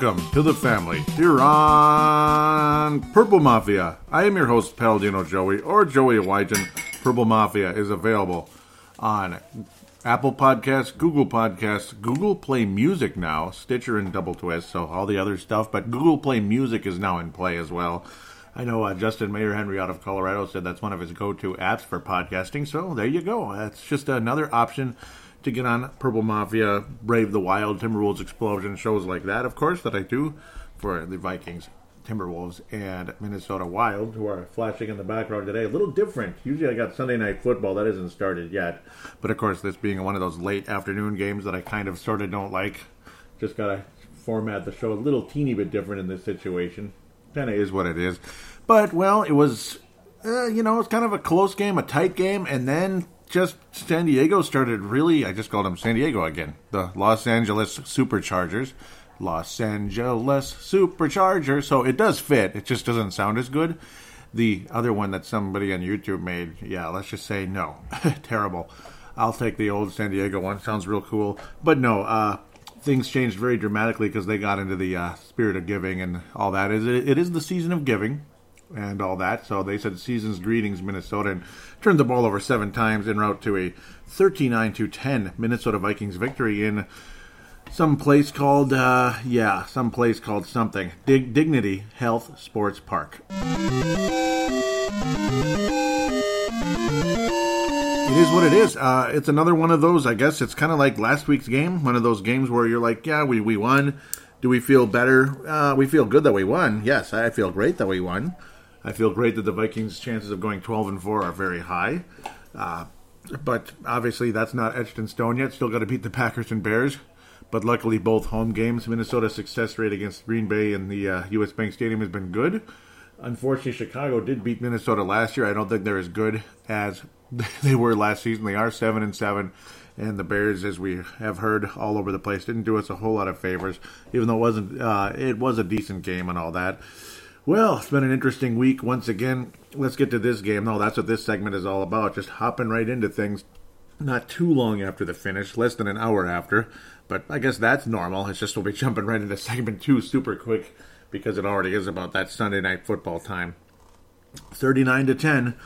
Welcome to the family here on Purple Mafia. I am your host, Paladino Joey, or Joey Wygen. Purple Mafia is available on Apple Podcasts, Google Podcasts, Google Play Music now, Stitcher and Double Twist, so all the other stuff, but Google Play Music is now in play as well. I know uh, Justin Mayer Henry out of Colorado said that's one of his go to apps for podcasting, so there you go. That's just another option to get on Purple Mafia, Brave the Wild, Timberwolves Explosion, shows like that, of course, that I do for the Vikings, Timberwolves, and Minnesota Wild, who are flashing in the background today. A little different. Usually I got Sunday Night Football. That isn't started yet. But of course, this being one of those late afternoon games that I kind of sort of don't like. Just got to format the show a little teeny bit different in this situation. Kind of is what it is. But, well, it was, uh, you know, it's kind of a close game, a tight game, and then just San Diego started really. I just called them San Diego again. The Los Angeles Superchargers. Los Angeles Superchargers. So it does fit. It just doesn't sound as good. The other one that somebody on YouTube made, yeah, let's just say no. Terrible. I'll take the old San Diego one. Sounds real cool. But no, uh, things changed very dramatically because they got into the uh, spirit of giving and all that. It is the season of giving and all that. So they said season's greetings, Minnesota, and turned the ball over seven times en route to a 39 to 10 Minnesota Vikings victory in some place called uh, yeah, some place called something Dig- Dignity Health Sports Park. It is what it is. Uh, it's another one of those. I guess it's kind of like last week's game. One of those games where you're like, yeah, we we won. Do we feel better? Uh, we feel good that we won. Yes, I feel great that we won. I feel great that the Vikings' chances of going 12 and 4 are very high. Uh, but obviously, that's not etched in stone yet. Still got to beat the Packers and Bears. But luckily, both home games, Minnesota's success rate against Green Bay and the uh, U.S. Bank Stadium has been good. Unfortunately, Chicago did beat Minnesota last year. I don't think they're as good as they were last season. They are seven and seven, and the Bears, as we have heard all over the place, didn't do us a whole lot of favors. Even though it wasn't, uh, it was a decent game and all that. Well, it's been an interesting week once again. Let's get to this game. No, that's what this segment is all about. Just hopping right into things. Not too long after the finish, less than an hour after. But I guess that's normal. It's just we'll be jumping right into segment two super quick because it already is about that Sunday night football time. 39 to 10.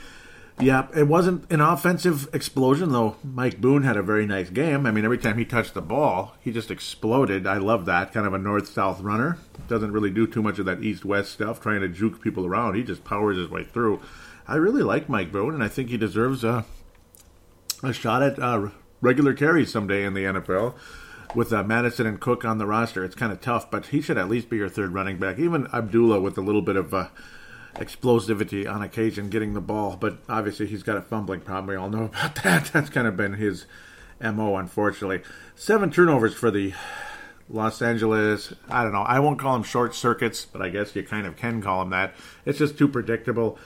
Yeah, it wasn't an offensive explosion, though Mike Boone had a very nice game. I mean, every time he touched the ball, he just exploded. I love that. Kind of a north south runner. Doesn't really do too much of that east west stuff, trying to juke people around. He just powers his way through. I really like Mike Boone, and I think he deserves a, a shot at uh, regular carries someday in the NFL. With uh, Mattison and Cook on the roster, it's kind of tough, but he should at least be your third running back. Even Abdullah with a little bit of. Uh, explosivity on occasion getting the ball, but obviously he's got a fumbling problem. We all know about that. That's kind of been his MO, unfortunately. Seven turnovers for the Los Angeles. I don't know. I won't call them short circuits, but I guess you kind of can call them that. It's just too predictable.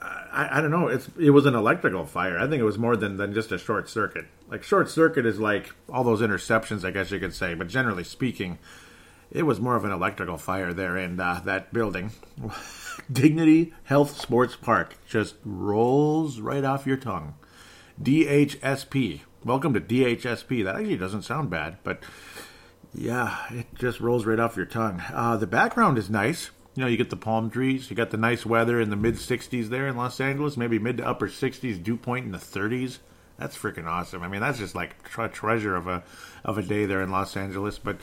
I, I don't know. It's it was an electrical fire. I think it was more than, than just a short circuit. Like short circuit is like all those interceptions, I guess you could say. But generally speaking, it was more of an electrical fire there in uh, that building. Dignity Health Sports Park just rolls right off your tongue. DHSP. Welcome to DHSP. That actually doesn't sound bad, but yeah, it just rolls right off your tongue. Uh, the background is nice. You know, you get the palm trees, you got the nice weather in the mid 60s there in Los Angeles, maybe mid to upper 60s, dew point in the 30s. That's freaking awesome. I mean, that's just like a treasure of a of a day there in Los Angeles. But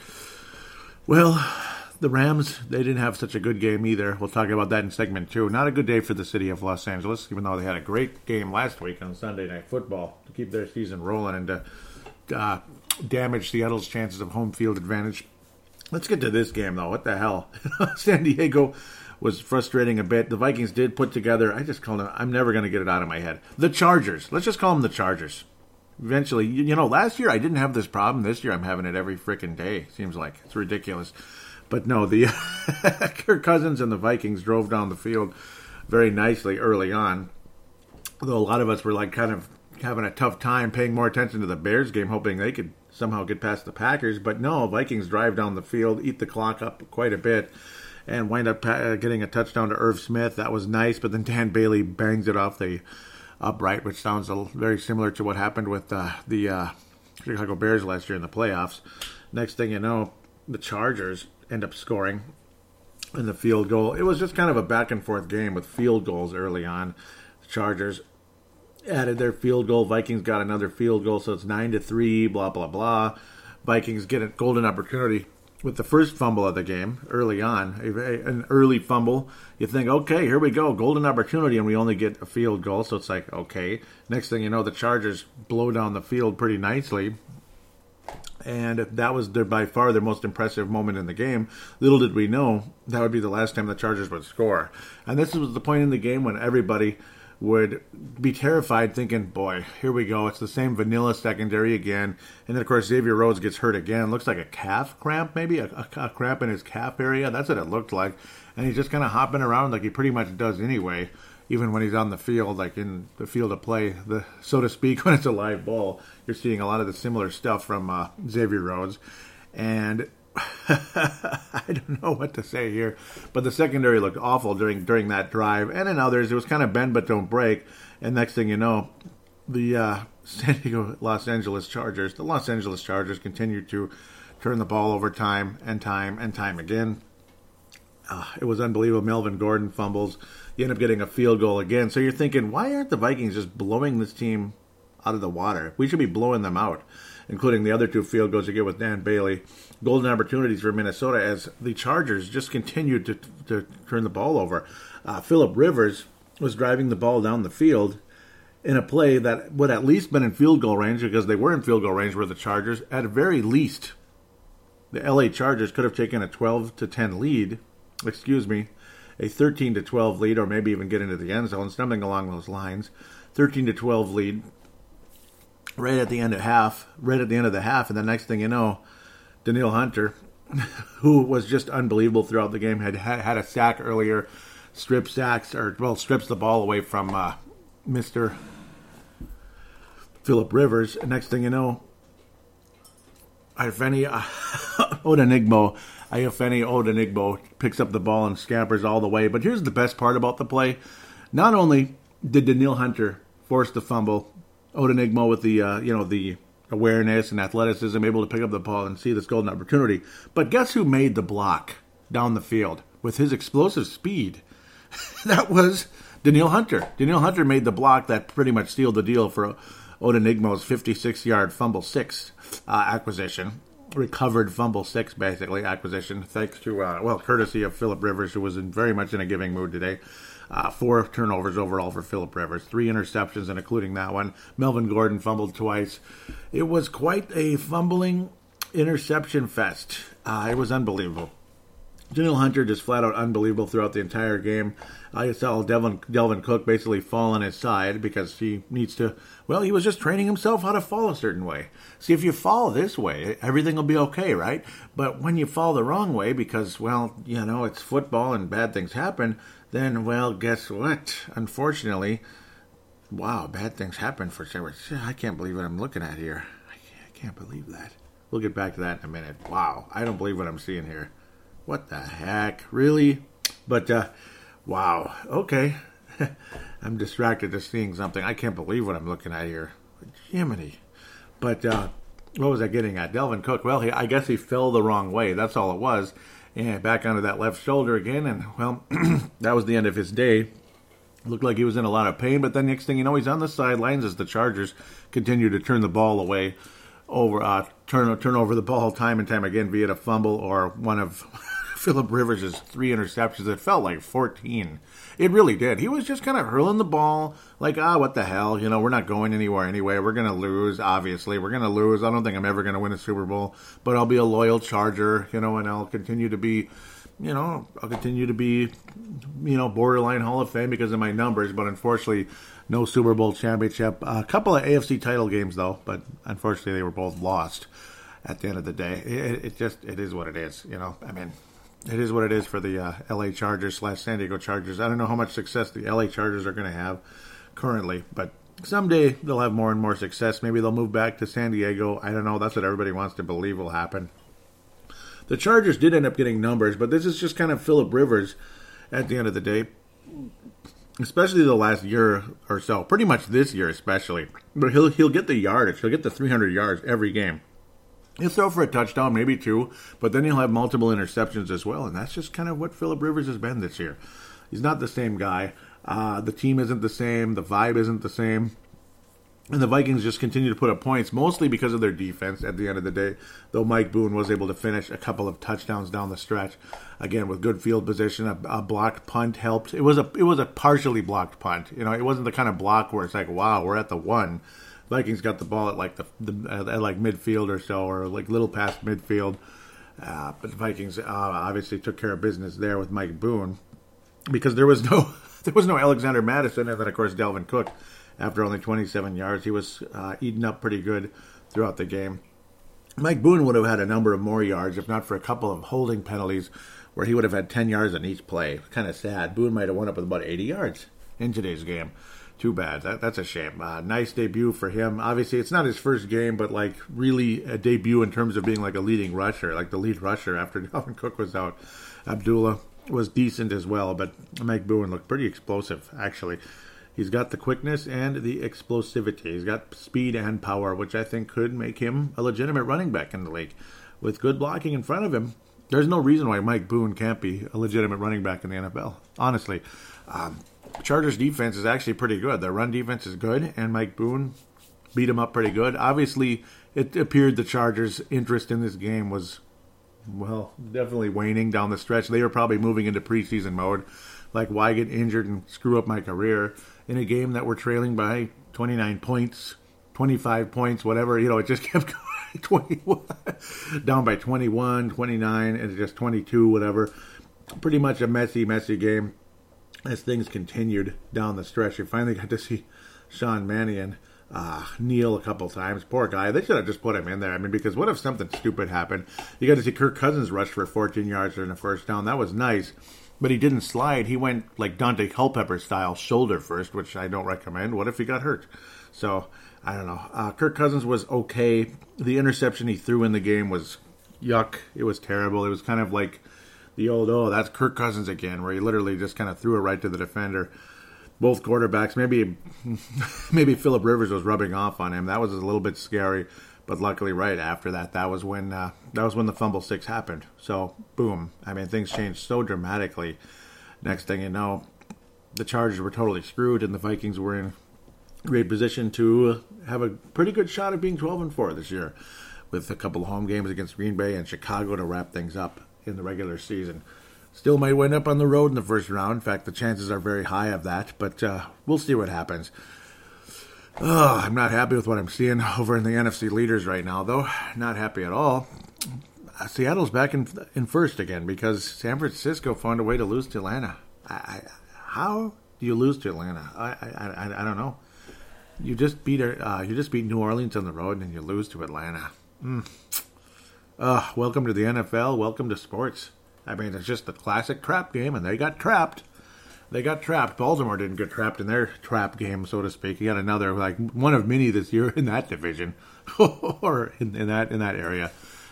well, the Rams, they didn't have such a good game either. We'll talk about that in segment two. Not a good day for the city of Los Angeles, even though they had a great game last week on Sunday Night Football to keep their season rolling and to uh, damage Seattle's chances of home field advantage. Let's get to this game, though. What the hell? San Diego was frustrating a bit. The Vikings did put together, I just call them, I'm never going to get it out of my head. The Chargers. Let's just call them the Chargers. Eventually, you know, last year I didn't have this problem. This year I'm having it every freaking day. Seems like it's ridiculous. But no, the Kirk Cousins and the Vikings drove down the field very nicely early on. Though a lot of us were like kind of having a tough time paying more attention to the Bears game, hoping they could somehow get past the Packers. But no, Vikings drive down the field, eat the clock up quite a bit, and wind up getting a touchdown to Irv Smith. That was nice, but then Dan Bailey bangs it off the upright, which sounds very similar to what happened with uh, the uh, Chicago Bears last year in the playoffs. Next thing you know, the Chargers end up scoring in the field goal. It was just kind of a back and forth game with field goals early on. The Chargers added their field goal. Vikings got another field goal, so it's nine to three. Blah blah blah. Vikings get a golden opportunity with the first fumble of the game early on, an early fumble. You think, okay, here we go, golden opportunity, and we only get a field goal. So it's like, okay. Next thing you know, the Chargers blow down the field pretty nicely. And that was their, by far their most impressive moment in the game. Little did we know that would be the last time the Chargers would score. And this was the point in the game when everybody would be terrified, thinking, "Boy, here we go. It's the same vanilla secondary again." And then, of course, Xavier Rhodes gets hurt again. Looks like a calf cramp, maybe a, a, a cramp in his calf area. That's what it looked like. And he's just kind of hopping around like he pretty much does anyway, even when he's on the field, like in the field of play, the so to speak, when it's a live ball. You're seeing a lot of the similar stuff from uh, Xavier Rhodes, and I don't know what to say here, but the secondary looked awful during during that drive, and in others it was kind of bend but don't break. And next thing you know, the uh, San Diego Los Angeles Chargers, the Los Angeles Chargers, continue to turn the ball over time and time and time again. Uh, it was unbelievable. Melvin Gordon fumbles. You end up getting a field goal again. So you're thinking, why aren't the Vikings just blowing this team out of the water? We should be blowing them out including the other two field goals you get with Dan Bailey. Golden opportunities for Minnesota as the Chargers just continued to, to turn the ball over. Uh, Philip Rivers was driving the ball down the field in a play that would at least been in field goal range because they were in field goal range were the Chargers. At very least, the LA Chargers could have taken a 12 to 10 lead, excuse me, a 13 to 12 lead, or maybe even get into the end zone, something along those lines. 13 to 12 lead right at the end of half, right at the end of the half, and the next thing you know, Danielle Hunter, who was just unbelievable throughout the game, had had a sack earlier, strip sacks or well strips the ball away from uh, Mister Philip Rivers. Next thing you know, Ifeadi uh, Odenigbo, Ifeadi Odenigbo picks up the ball and scampers all the way. But here's the best part about the play: not only did Danielle Hunter force the fumble Odenigbo with the uh, you know the awareness and athleticism, able to pick up the ball and see this golden opportunity. But guess who made the block down the field with his explosive speed? that was Danielle Hunter. Danielle Hunter made the block that pretty much sealed the deal for Odenigbo's 56-yard fumble six uh, acquisition. Recovered fumble six, basically acquisition, thanks to uh, well, courtesy of Philip Rivers, who was in very much in a giving mood today. Uh, four turnovers overall for Philip Rivers, three interceptions, and including that one. Melvin Gordon fumbled twice. It was quite a fumbling interception fest. Uh, it was unbelievable. Danielle Hunter just flat out unbelievable throughout the entire game. I saw Dalvin, Dalvin Cook basically fall on his side because he needs to. Well, he was just training himself how to fall a certain way. See, if you fall this way, everything will be okay, right? But when you fall the wrong way, because well, you know it's football and bad things happen, then, well, guess what? Unfortunately, wow, bad things happen for Sarah. I can't believe what I'm looking at here. I can't believe that. We'll get back to that in a minute. Wow, I don't believe what I'm seeing here. What the heck? Really? But, uh, wow, okay. I'm distracted to seeing something. I can't believe what I'm looking at here. Jiminy. But, uh, what was I getting at? Dalvin Cook. Well, he, I guess he fell the wrong way. That's all it was and back onto that left shoulder again. And well, that was the end of his day. Looked like he was in a lot of pain, but then next thing you know, he's on the sidelines as the Chargers continue to turn the ball away, over uh, turn turn over the ball time and time again via a fumble or one of Philip Rivers' three interceptions. It felt like 14. It really did. He was just kind of hurling the ball like, ah, what the hell? You know, we're not going anywhere anyway. We're going to lose, obviously. We're going to lose. I don't think I'm ever going to win a Super Bowl, but I'll be a loyal Charger, you know, and I'll continue to be, you know, I'll continue to be, you know, borderline Hall of Fame because of my numbers, but unfortunately, no Super Bowl championship. A couple of AFC title games, though, but unfortunately, they were both lost at the end of the day. It, it just, it is what it is, you know. I mean, it is what it is for the uh, LA Chargers slash San Diego Chargers. I don't know how much success the LA Chargers are going to have currently, but someday they'll have more and more success. Maybe they'll move back to San Diego. I don't know. That's what everybody wants to believe will happen. The Chargers did end up getting numbers, but this is just kind of Philip Rivers at the end of the day, especially the last year or so. Pretty much this year, especially. But he'll he'll get the yardage. He'll get the 300 yards every game. He'll throw for a touchdown, maybe two, but then he'll have multiple interceptions as well, and that's just kind of what Philip Rivers has been this year. He's not the same guy. Uh, the team isn't the same. The vibe isn't the same. And the Vikings just continue to put up points, mostly because of their defense at the end of the day. Though Mike Boone was able to finish a couple of touchdowns down the stretch, again with good field position, a, a, blocked punt helped. It was a it was a partially blocked punt. You know, it wasn't the kind of block where it's like, wow, we're at the one. Vikings got the ball at like the, the at like midfield or so, or like little past midfield. Uh, but the Vikings uh, obviously took care of business there with Mike Boone because there was no there was no Alexander Mattison, and then of course Dalvin Cook after only 27 yards. He was uh, eaten up pretty good throughout the game. Mike Boone would have had a number of more yards if not for a couple of holding penalties where he would have had 10 yards on each play. Kind of sad. Boone might have won up with about 80 yards in today's game. Too bad. That, that's a shame. Uh, nice debut for him. Obviously, it's not his first game, but like really a debut in terms of being like a leading rusher, like the lead rusher after Dalvin Cook was out. Abdullah was decent as well, but Mike Boone looked pretty explosive, actually. He's got the quickness and the explosivity. He's got speed and power, which I think could make him a legitimate running back in the league. With good blocking in front of him, there's no reason why Mike Boone can't be a legitimate running back in the NFL. Honestly, um, Chargers defense is actually pretty good. Their run defense is good, and Mike Boone beat him up pretty good. Obviously, it appeared the Chargers' interest in this game was, well, definitely waning down the stretch. They were probably moving into preseason mode. Like, why get injured and screw up my career? in a game that we're trailing by 29 points, 25 points, whatever. You know, it just kept going 21, down by 21, 29, and just 22, whatever. Pretty much a messy, messy game as things continued down the stretch. You finally got to see Sean Mannion uh, kneel a couple times. Poor guy. They should have just put him in there. I mean, because what if something stupid happened? You got to see Kirk Cousins rush for 14 yards during the first down. That was nice but he didn't slide. He went like Dante Culpepper style, shoulder first, which I don't recommend. What if he got hurt? So I don't know. Uh, Kirk Cousins was okay. The interception he threw in the game was yuck. It was terrible. It was kind of like the old oh that's Kirk Cousins again, where he literally just kind of threw it right to the defender. Both quarterbacks, maybe maybe Philip Rivers was rubbing off on him. That was a little bit scary. But luckily, right after that, that was when uh, that was when the fumble six happened. So boom! I mean, things changed so dramatically. Next thing you know, the Chargers were totally screwed, and the Vikings were in great position to have a pretty good shot at being 12 and four this year, with a couple of home games against Green Bay and Chicago to wrap things up in the regular season. Still might wind up on the road in the first round. In fact, the chances are very high of that, but uh, we'll see what happens. Oh, I'm not happy with what I'm seeing over in the NFC leaders right now, though. Not happy at all. Uh, Seattle's back in in first again because San Francisco found a way to lose to Atlanta. I, I, how do you lose to Atlanta? I, I, I, don't know. You just beat uh, you just beat New Orleans on the road and you lose to Atlanta. Mm. Welcome to the NFL. Welcome to sports. I mean, it's just a classic trap game, and they got trapped they got trapped. Baltimore didn't get trapped in their trap game, so to speak. Got another like one of many this year in that division, or in, in, that in that area.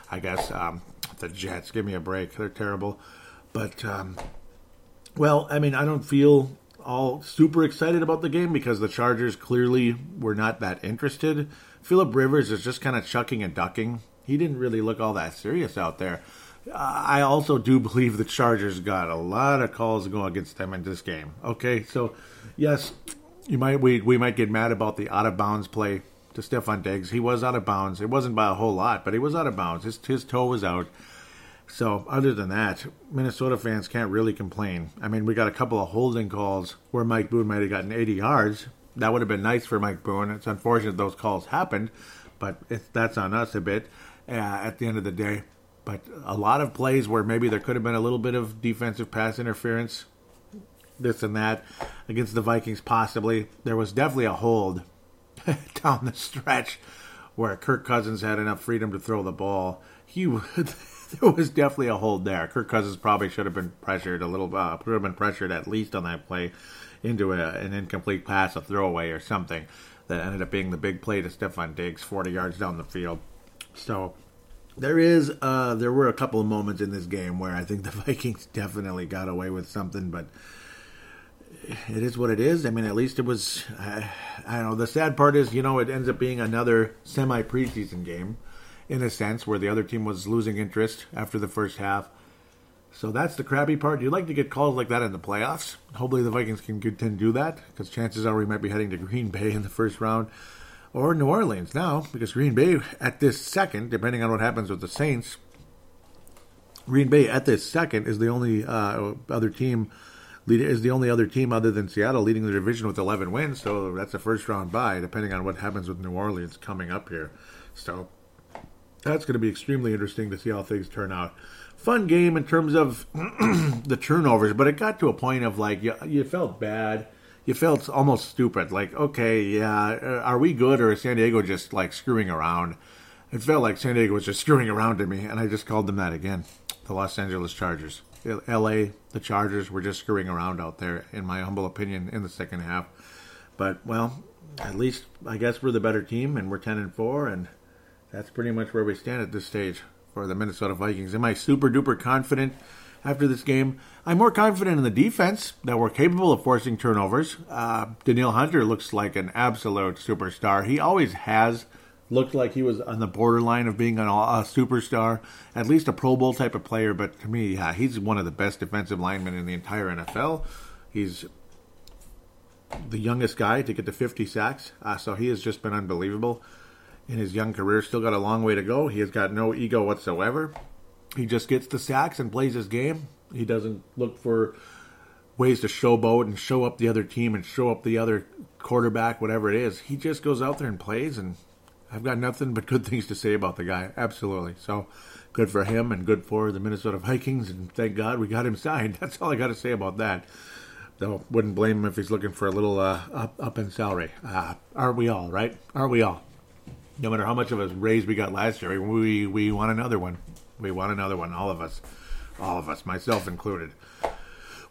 I guess um, the Jets. Give me a break. They're terrible. But um, well, I mean, I don't feel all super excited about the game because the Chargers clearly were not that interested. Philip Rivers is just kind of chucking and ducking. He didn't really look all that serious out there. I also do believe the Chargers got a lot of calls going against them in this game. Okay, so yes, you might we we might get mad about the out of bounds play to Stefon Diggs. He was out of bounds. It wasn't by a whole lot, but he was out of bounds. His his toe was out. So other than that, Minnesota fans can't really complain. I mean, we got a couple of holding calls where Mike Boone might have gotten 80 yards. That would have been nice for Mike Boone. It's unfortunate those calls happened, but that's on us a bit. Uh, at the end of the day, but a lot of plays where maybe there could have been a little bit of defensive pass interference, this and that, against the Vikings, possibly. There was definitely a hold down the stretch where Kirk Cousins had enough freedom to throw the ball. He there was definitely a hold there. Kirk Cousins probably should have been pressured a little, uh, should have been pressured at least on that play into a, an incomplete pass, a throwaway, or something that ended up being the big play to Stefon Diggs, 40 yards down the field. So there is uh, there were a couple of moments in this game where I think the Vikings definitely got away with something, but it is what it is. I mean, at least it was. I, I don't know. The sad part is, you know, it ends up being another semi preseason game. in a sense, where the other team was losing interest after the first half. So that's the crappy part. You'd like to get calls like that in the playoffs. Hopefully, the Vikings can continue to do that because chances are we might be heading to Green Bay in the first round or New Orleans now because Green Bay at this second, depending on what happens with the Saints, Green Bay at this second is the only uh, other team lead, is the only other team other than Seattle leading the division with 11 wins. So that's a first round bye, depending on what happens with New Orleans coming up here. So that's going to be extremely interesting to see how things turn out. Fun game in terms of the turnovers, but it got to a point of like you, you felt bad you felt almost stupid. Like, okay, yeah, uh, are we good or is San Diego just like screwing around? It felt like San Diego was just screwing around to me, and I just called them that again. The Los Angeles Chargers. LA, the Chargers were just screwing around out there, in my humble opinion, in the second half. But, well, at least I guess we're the better team, and we're 10 and 4, and that's pretty much where we stand at this stage for the Minnesota Vikings. Am I super duper confident? After this game. I'm more confident in the defense that we're capable of forcing turnovers. Uh, Danielle Hunter looks like an absolute superstar. He always has looked like he was on the borderline of being an, a superstar, at least a Pro Bowl type of player. But to me, yeah, he's one of the best defensive linemen in the entire NFL. He's the youngest guy to get to 50 sacks, uh, so he has just been unbelievable in his young career. Still got a long way to go. He has got no ego whatsoever. He just gets the sacks and plays his game. He doesn't look for ways to showboat and show up the other team and show up the other quarterback, whatever it is. He just goes out there and plays, and I've got nothing but good things to say about the guy. Absolutely. So good for him and good for the Minnesota Vikings, and thank God we got him signed. That's all I got to say about that. Though wouldn't blame him if he's looking for a little uh, up up in salary. Uh, aren't we all? Right? Aren't we all? No matter how much of a raise we got last year, we we want another one. We want another one, all of us. All of us, myself included.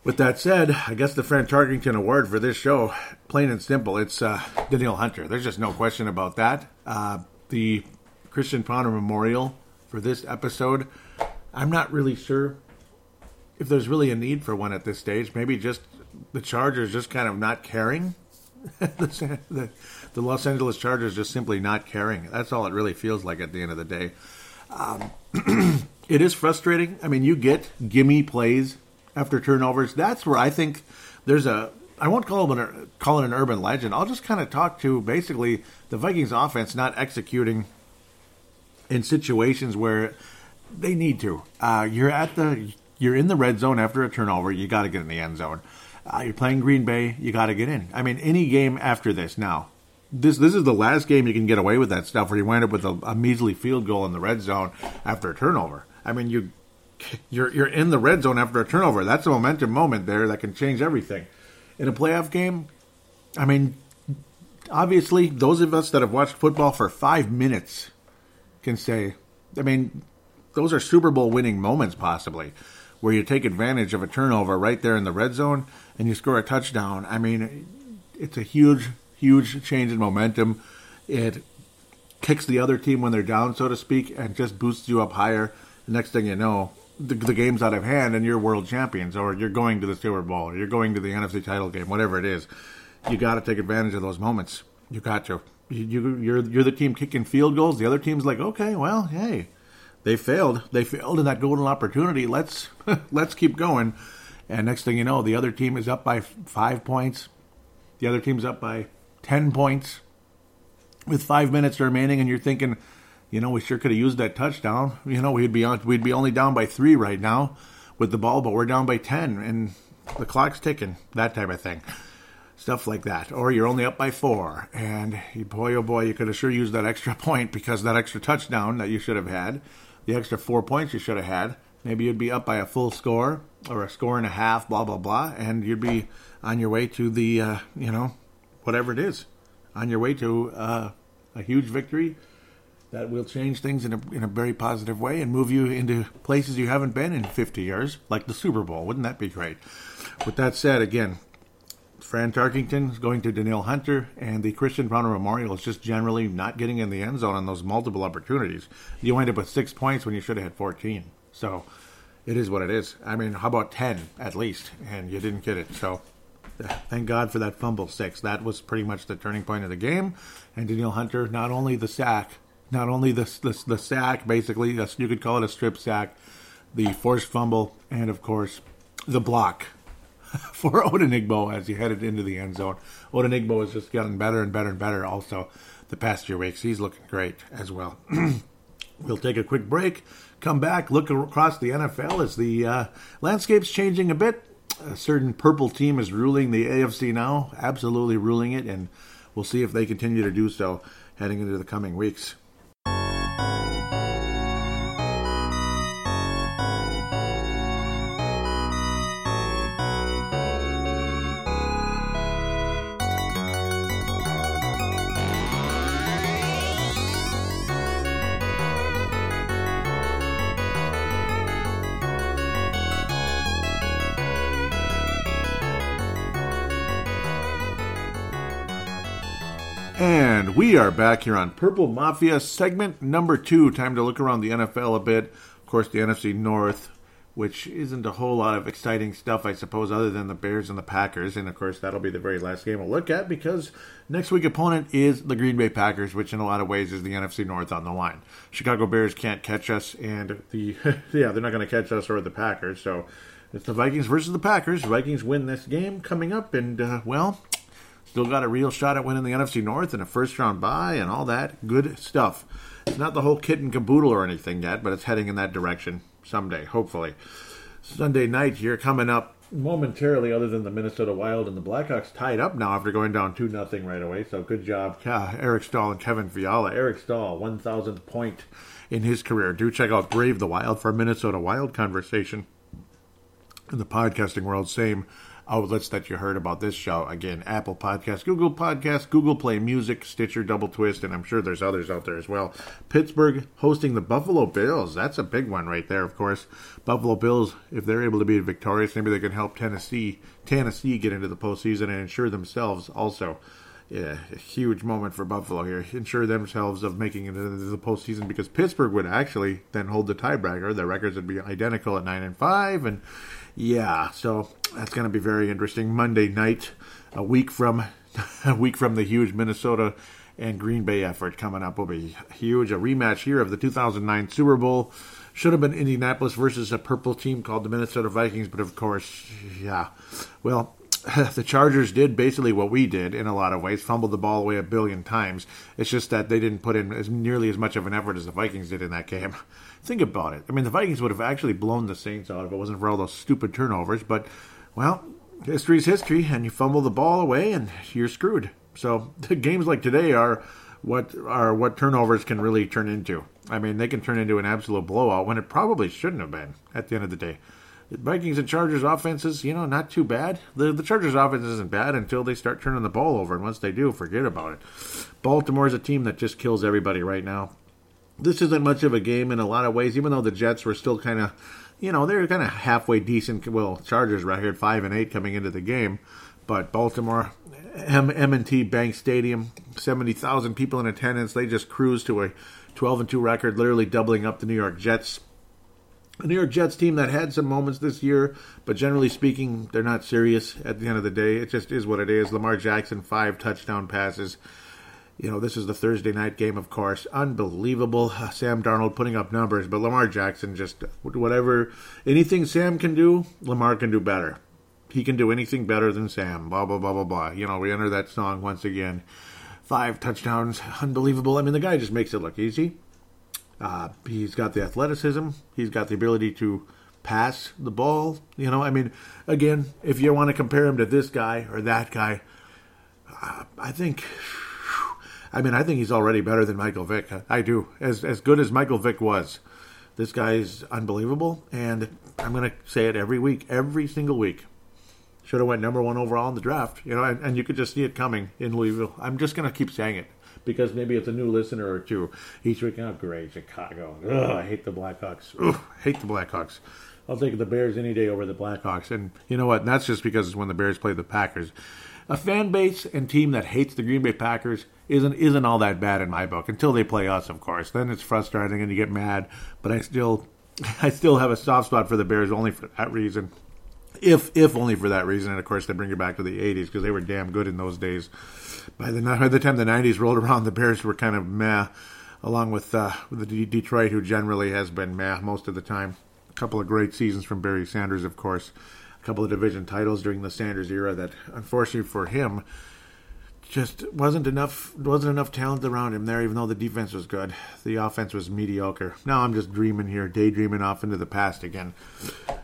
With that said, I guess the Fran Tarkenton Award for this show, plain and simple, it's uh, Danielle Hunter. There's just no question about that. Uh, the Christian Ponder Memorial for this episode, I'm not really sure if there's really a need for one at this stage. Maybe just the Chargers just kind of not caring. the, the, the Los Angeles Chargers just simply not caring. That's all it really feels like at the end of the day. Um, it is frustrating. I mean, you get gimme plays after turnovers. That's where I think there's a. I won't call it an, call it an urban legend. I'll just kind of talk to basically the Vikings offense not executing in situations where they need to. Uh, you're at the you're in the red zone after a turnover. You got to get in the end zone. Uh, you're playing Green Bay. You got to get in. I mean, any game after this now this this is the last game you can get away with that stuff where you wind up with a, a measly field goal in the red zone after a turnover. I mean, you you're you're in the red zone after a turnover. That's a momentum moment there that can change everything. In a playoff game, I mean, obviously, those of us that have watched football for five minutes can say, I mean, those are Super Bowl winning moments, possibly, where you take advantage of a turnover right there in the red zone and you score a touchdown. I mean, it's a huge huge change in momentum. It kicks the other team when they're down, so to speak, and just boosts you up higher. The next thing you know, the, the, game's out of hand and you're world champions, or you're going to the Super Bowl, or you're going to the NFC title game, whatever it is. You got to take advantage of those moments. You got to. You, you, you're you're the team kicking field goals. The other team's like, okay, well, hey, they failed. They failed in that golden opportunity. Let's let's keep going. And next thing you know, the other team is up by five points. The other team's up by 10 points with five minutes remaining, and you're thinking, you know, we sure could have used that touchdown. You know, we'd be on, we'd be only down by three right now with the ball, but we're down by 10, and the clock's ticking. That type of thing. Stuff like that. Or you're only up by four, and boy, oh boy, you could have sure used that extra point because that extra touchdown that you should have had, the extra four points you should have had, maybe you'd be up by a full score or a score and a half, blah, blah, blah, and you'd be on your way to the, uh, you know, whatever it is, on your way to uh, a huge victory that will change things in a, in a very positive way and move you into places you haven't been in 50 years, like the Super Bowl. Wouldn't that be great? With that said, again, Fran Tarkenton is going to Danielle Hunter, and the Christian Ponder Memorial is just generally not getting in the end zone on those multiple opportunities. You wind up with six points when you should have had 14. So it is what it is. I mean, how about 10 at least? And you didn't get it. So thank God for that fumble six. That was pretty much the turning point of the game. And Danielle Hunter, not only the sack, not only the, the, the sack, basically, you could call it a strip sack, the forced fumble, and of course, the block for Odenigbo as he headed into the end zone. Odenigbo has just gotten better and better and better also the past few weeks. He's looking great as well. we'll take a quick break, come back, look across the NFL as the uh, landscape's changing a bit. A certain purple team is ruling the AFC now, absolutely ruling it, and we'll see if they continue to do so heading into the coming weeks. We are back here on Purple Mafia segment number two. Time to look around the NFL a bit. Of course, the NFC North, which isn't a whole lot of exciting stuff, I suppose, other than the Bears and the Packers. And of course, that'll be the very last game we'll look at because next week opponent is the Green Bay Packers, which in a lot of ways is the NFC North on the line. Chicago Bears can't catch us, and the yeah, they're not going to catch us or the Packers. So it's the Vikings versus the Packers. Vikings win this game coming up, and uh, well, Still got a real shot at winning the NFC North and a first round bye and all that good stuff. It's not the whole kit and caboodle or anything yet, but it's heading in that direction someday, hopefully. Sunday night here coming up momentarily, other than the Minnesota Wild and the Blackhawks tied up now after going down 2 nothing right away. So good job, Eric Staal and Kevin Fiala. Eric Staal, 1,000th point in his career. Do check out Brave the Wild for a Minnesota Wild conversation. In the podcasting world, same outlets that you heard about this show. Again, Apple Podcast, Google Podcast, Google Play Music, Stitcher, Double Twist, and I'm sure there's others out there as well. Pittsburgh hosting the Buffalo Bills. That's a big one right there, of course. Buffalo Bills, if they're able to be victorious, maybe they can help Tennessee, Tennessee get into the postseason and ensure themselves also. Yeah, a huge moment for Buffalo here. Ensure themselves of making it into the postseason because Pittsburgh would actually then hold the tiebreaker. Their records would be identical at nine and five, and yeah, so that's going to be very interesting. Monday night, a week from a week from the huge Minnesota and Green Bay effort coming up will be huge. A rematch here of the 2009 Super Bowl. Should have been Indianapolis versus a purple team called the Minnesota Vikings, but of course, yeah. Well, the Chargers did basically what we did in a lot of ways, fumbled the ball away a billion times. It's just that they didn't put in as nearly as much of an effort as the Vikings did in that game. Think about it. I mean, the Vikings would have actually blown the Saints out if it wasn't for all those stupid turnovers. But, well, history's history, and you fumble the ball away, and you're screwed. So games like today are what are what turnovers can really turn into. I mean, they can turn into an absolute blowout when it probably shouldn't have been at the end of the day. The Vikings and Chargers offenses, you know, not too bad. The the Chargers offense isn't bad until they start turning the ball over, and once they do, forget about it. Baltimore is a team that just kills everybody right now this isn't much of a game in a lot of ways, even though the Jets were still kind of, you know, they're kind of halfway decent. Well, Chargers here, five and eight coming into the game, but Baltimore, M and T Bank Stadium, seventy thousand people in attendance. They just cruised to a twelve and two record, literally doubling up the New York Jets. A New York Jets team that had some moments this year, but generally speaking, they're not serious at the end of the day. It just is what it is. Lamar Jackson, five touchdown passes you know, this is the Thursday night game, of course. Unbelievable. Sam Darnold putting up numbers, but Lamar Jackson just whatever, anything Sam can do, Lamar can do better. He can do anything better than Sam. Blah, blah, blah, blah, blah. You know, we enter that song once again. Five touchdowns. Unbelievable. I mean, the guy just makes it look easy. Uh, he's got the athleticism, he's got the ability to pass the ball. You know, I mean, again, if you want to compare him to this guy or that guy, uh, I think I mean, I think he's already better than Michael Vick. I do. As as good as Michael Vick was, this guy is unbelievable. And I'm going to say it every week, every single week. Should have went number one overall in the draft, you know, and, and you could just see it coming in Louisville. I'm just going to keep saying it because maybe it's a new listener or two each week. Oh, great, Chicago. Ugh, I hate the Blackhawks. Ugh, hate the Blackhawks. I'll take the Bears any day over the Blackhawks. And you know what? That's just because it's when the Bears play the Packers. A fan base and team that hates the Green Bay Packers isn't isn't all that bad in my book until they play us, of course. Then it's frustrating and you get mad. But I still I still have a soft spot for the Bears only for that reason. If if only for that reason, and of course they bring you back to the '80s because they were damn good in those days. By the by the time the '90s rolled around, the Bears were kind of meh. along with, uh, the D- Detroit, who generally has been meh most of the time. A couple of great seasons from Barry Sanders, of course. A couple of division titles during the Sanders era that, unfortunately for him, just wasn't enough wasn't enough talent around him there even though the defense was good. The offense was mediocre. Now i'm just dreaming here daydreaming off into the past again.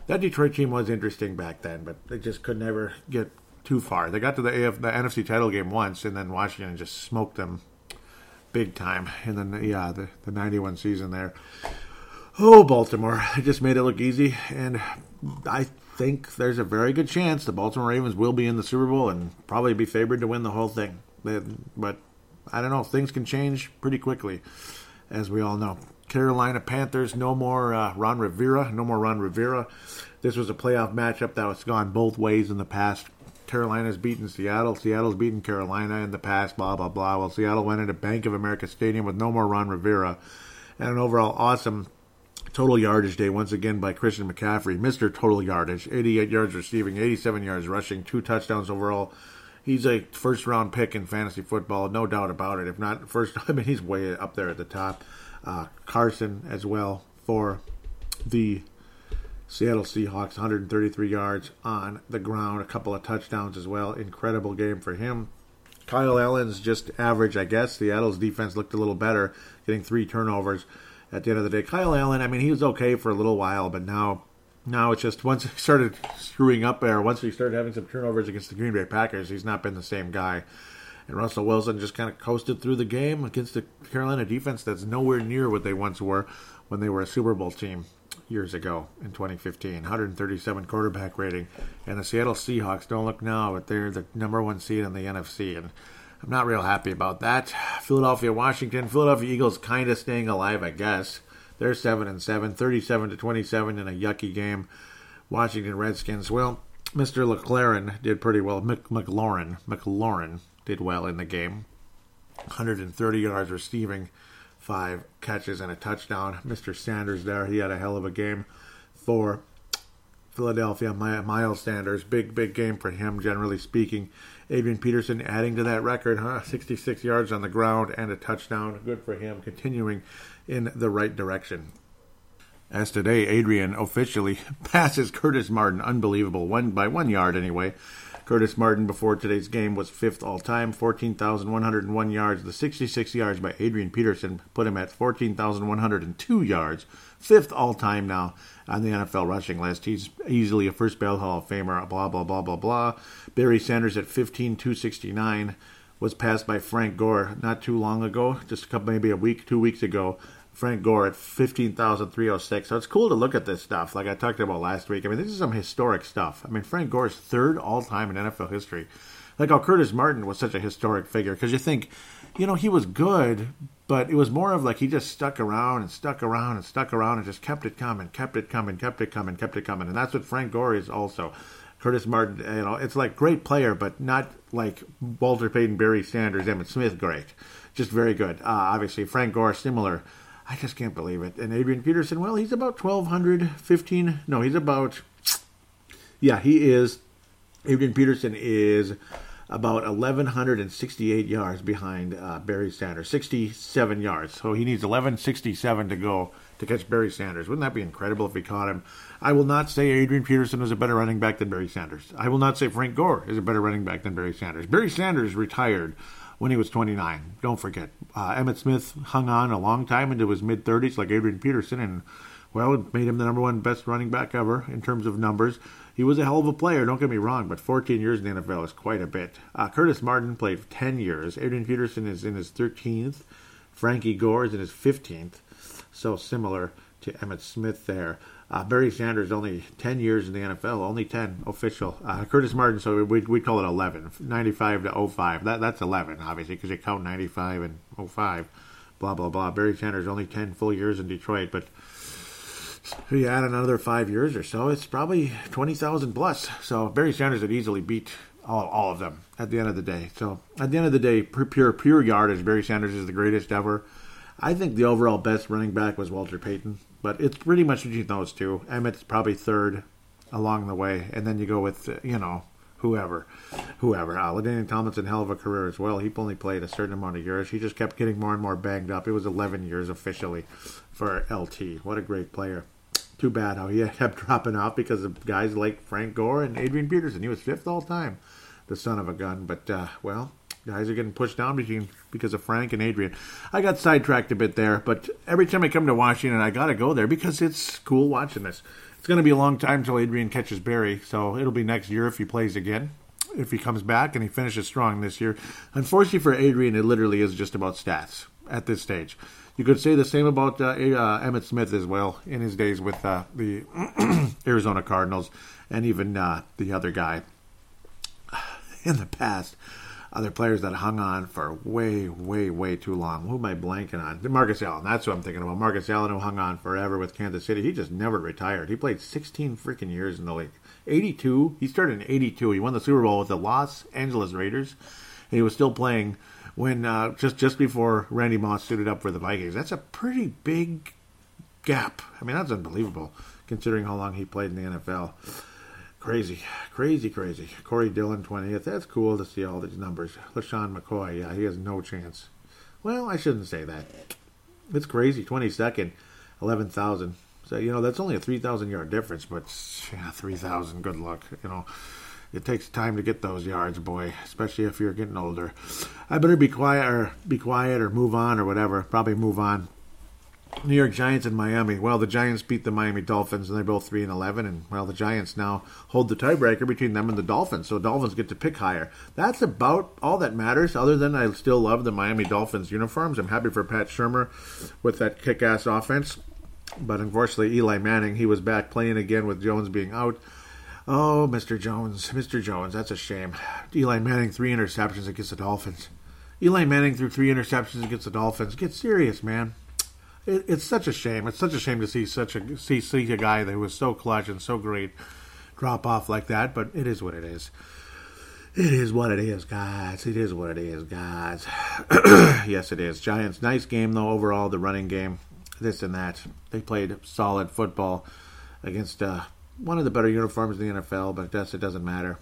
That detroit team was interesting back then but they just could never get too far. They got to the AF, the nfc title game once and then washington just smoked them big time and then yeah the, the 91 season there. Oh baltimore they just made it look easy and i think there's a very good chance the Baltimore Ravens will be in the Super Bowl and probably be favored to win the whole thing. But I don't know. Things can change pretty quickly, as we all know. Carolina Panthers, no more uh, Ron Rivera. No more Ron Rivera. This was a playoff matchup that was gone both ways in the past. Carolina's beaten Seattle. Seattle's beaten Carolina in the past, blah, blah, blah. Well, Seattle went into Bank of America Stadium with no more Ron Rivera. And an overall awesome Total yardage day once again by Christian McCaffrey, Mr. Total Yardage, 88 yards receiving, 87 yards rushing, two touchdowns overall. He's a first round pick in fantasy football, no doubt about it. If not first, I mean he's way up there at the top. Uh, Carson as well for the Seattle Seahawks, 133 yards on the ground, a couple of touchdowns as well. Incredible game for him. Kyle Allen's just average, I guess. Seattle's defense looked a little better, getting three turnovers at the end of the day. Kyle Allen, I mean, he was okay for a little while, but now, now it's just once he started screwing up there, once he started having some turnovers against the Green Bay Packers, he's not been the same guy. And Russell Wilson just kind of coasted through the game against the Carolina defense that's nowhere near what they once were when they were a Super Bowl team years ago in 2015. 137 quarterback rating. And the Seattle Seahawks don't look now, but they're the number one seed in the NFC. And I'm not real happy about that. Philadelphia, Washington, Philadelphia Eagles kind of staying alive, I guess. They're seven and seven, 37 to 27 in a yucky game. Washington Redskins. Well, Mr. LeClaren did pretty well. Mc, McLaurin, McLaurin did well in the game. 130 yards receiving, five catches and a touchdown. Mr. Sanders there, he had a hell of a game for Philadelphia. Miles Sanders, big big game for him, generally speaking. Adrian Peterson adding to that record, huh? 66 yards on the ground and a touchdown. Good for him, continuing in the right direction. As today, Adrian officially passes Curtis Martin. Unbelievable. One by one yard anyway. Curtis Martin before today's game was fifth all time, 14,101 yards. The 66 yards by Adrian Peterson put him at 14,102 yards, fifth all time now on the NFL rushing list. He's easily a first ballot Hall of Famer, blah, blah, blah, blah, blah. Barry Sanders at 15, 269 was passed by Frank Gore not too long ago, just a couple, maybe a week, two weeks ago. Frank Gore at 15,306. So it's cool to look at this stuff, like I talked about last week. I mean, this is some historic stuff. I mean, Frank Gore's third all time in NFL history. Like how Curtis Martin was such a historic figure, because you think, you know, he was good, but it was more of like he just stuck around and stuck around and stuck around and just kept it coming, kept it coming, kept it coming, kept it coming. And that's what Frank Gore is also. Curtis Martin, you know, it's like great player, but not like Walter Payton, Barry Sanders, Emmitt Smith, great. Just very good. Uh, obviously, Frank Gore, similar I just can't believe it. And Adrian Peterson, well, he's about 1,215. No, he's about. Yeah, he is. Adrian Peterson is about 1,168 yards behind uh, Barry Sanders, 67 yards. So he needs 1,167 to go to catch Barry Sanders. Wouldn't that be incredible if he caught him? I will not say Adrian Peterson is a better running back than Barry Sanders. I will not say Frank Gore is a better running back than Barry Sanders. Barry Sanders retired when he was 29. Don't forget. Uh, Emmitt Smith hung on a long time into his mid 30s, like Adrian Peterson, and well, it made him the number one best running back ever in terms of numbers. He was a hell of a player, don't get me wrong, but 14 years in the NFL is quite a bit. Uh, Curtis Martin played 10 years. Adrian Peterson is in his 13th. Frankie Gore is in his 15th. So similar to Emmitt Smith there. Uh, Barry Sanders only 10 years in the NFL, only 10 official. Uh, Curtis Martin, so we we call it 11, 95 to 05. That that's 11, obviously, because you count 95 and 05. Blah blah blah. Barry Sanders only 10 full years in Detroit, but you add another five years or so, it's probably 20,000 plus. So Barry Sanders would easily beat all, all of them at the end of the day. So at the end of the day, pure pure yardage, Barry Sanders is the greatest ever. I think the overall best running back was Walter Payton. But it's pretty much between those two. Emmitt's probably third along the way, and then you go with you know whoever, whoever. Uh, LaDainian Tomlinson, hell of a career as well. He only played a certain amount of years. He just kept getting more and more banged up. It was 11 years officially for LT. What a great player. Too bad how he kept dropping off because of guys like Frank Gore and Adrian Peterson. He was fifth all time, the son of a gun. But, uh, well, guys are getting pushed down between because of Frank and Adrian. I got sidetracked a bit there, but every time I come to Washington, I got to go there because it's cool watching this. It's going to be a long time until Adrian catches Barry, so it'll be next year if he plays again. If he comes back and he finishes strong this year. Unfortunately for Adrian, it literally is just about stats at this stage. You could say the same about uh, uh, Emmitt Smith as well in his days with uh, the Arizona Cardinals and even uh, the other guy in the past other players that hung on for way, way, way too long. Who am I blanking on? Marcus Allen. That's what I'm thinking about. Marcus Allen, who hung on forever with Kansas City. He just never retired. He played 16 freaking years in the league. 82. He started in 82. He won the Super Bowl with the Los Angeles Raiders. And he was still playing when uh, just just before Randy Moss suited up for the Vikings. That's a pretty big gap. I mean, that's unbelievable considering how long he played in the NFL. Crazy, crazy, crazy. Corey Dillon, 20th. That's cool to see all these numbers. LeSean McCoy, yeah, he has no chance. Well, I shouldn't say that. It's crazy. 22nd, 11,000. So, you know, that's only a 3,000 yard difference, but yeah, 3,000, good luck. You know, it takes time to get those yards, boy, especially if you're getting older. I better be quiet or be quiet or move on or whatever. Probably move on. New York Giants and Miami. Well, the Giants beat the Miami Dolphins, and they're both three and eleven. And well, the Giants now hold the tiebreaker between them and the Dolphins, so Dolphins get to pick higher. That's about all that matters. Other than I still love the Miami Dolphins uniforms. I'm happy for Pat Shurmur with that kick-ass offense, but unfortunately, Eli Manning he was back playing again with Jones being out. Oh, Mr. Jones, Mr. Jones, that's a shame. Eli Manning three interceptions against the Dolphins. Eli Manning threw three interceptions against the Dolphins. Get serious, man it, it's such a shame. It's such a shame to see such a see see a guy that was so clutch and so great drop off like that. But it is what it is. It is what it is, guys. It is what it is, guys. yes, it is. Giants, nice game though overall. The running game, this and that. They played solid football against uh, one of the better uniforms in the NFL, but I guess it doesn't matter.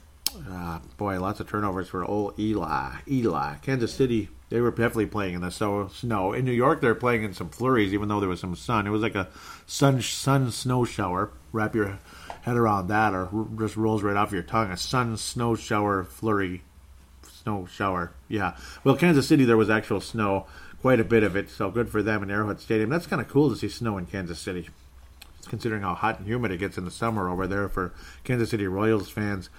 Uh, boy, lots of turnovers for old Eli. Eli. Kansas City, they were definitely playing in the snow. In New York, they're playing in some flurries, even though there was some sun. It was like a sun sun snow shower. Wrap your head around that, or just rolls right off your tongue. A sun snow shower flurry, snow shower. Yeah. Well, Kansas City, there was actual snow, quite a bit of it. So good for them in Arrowhead Stadium. That's kind of cool to see snow in Kansas City, considering how hot and humid it gets in the summer over there for Kansas City Royals fans.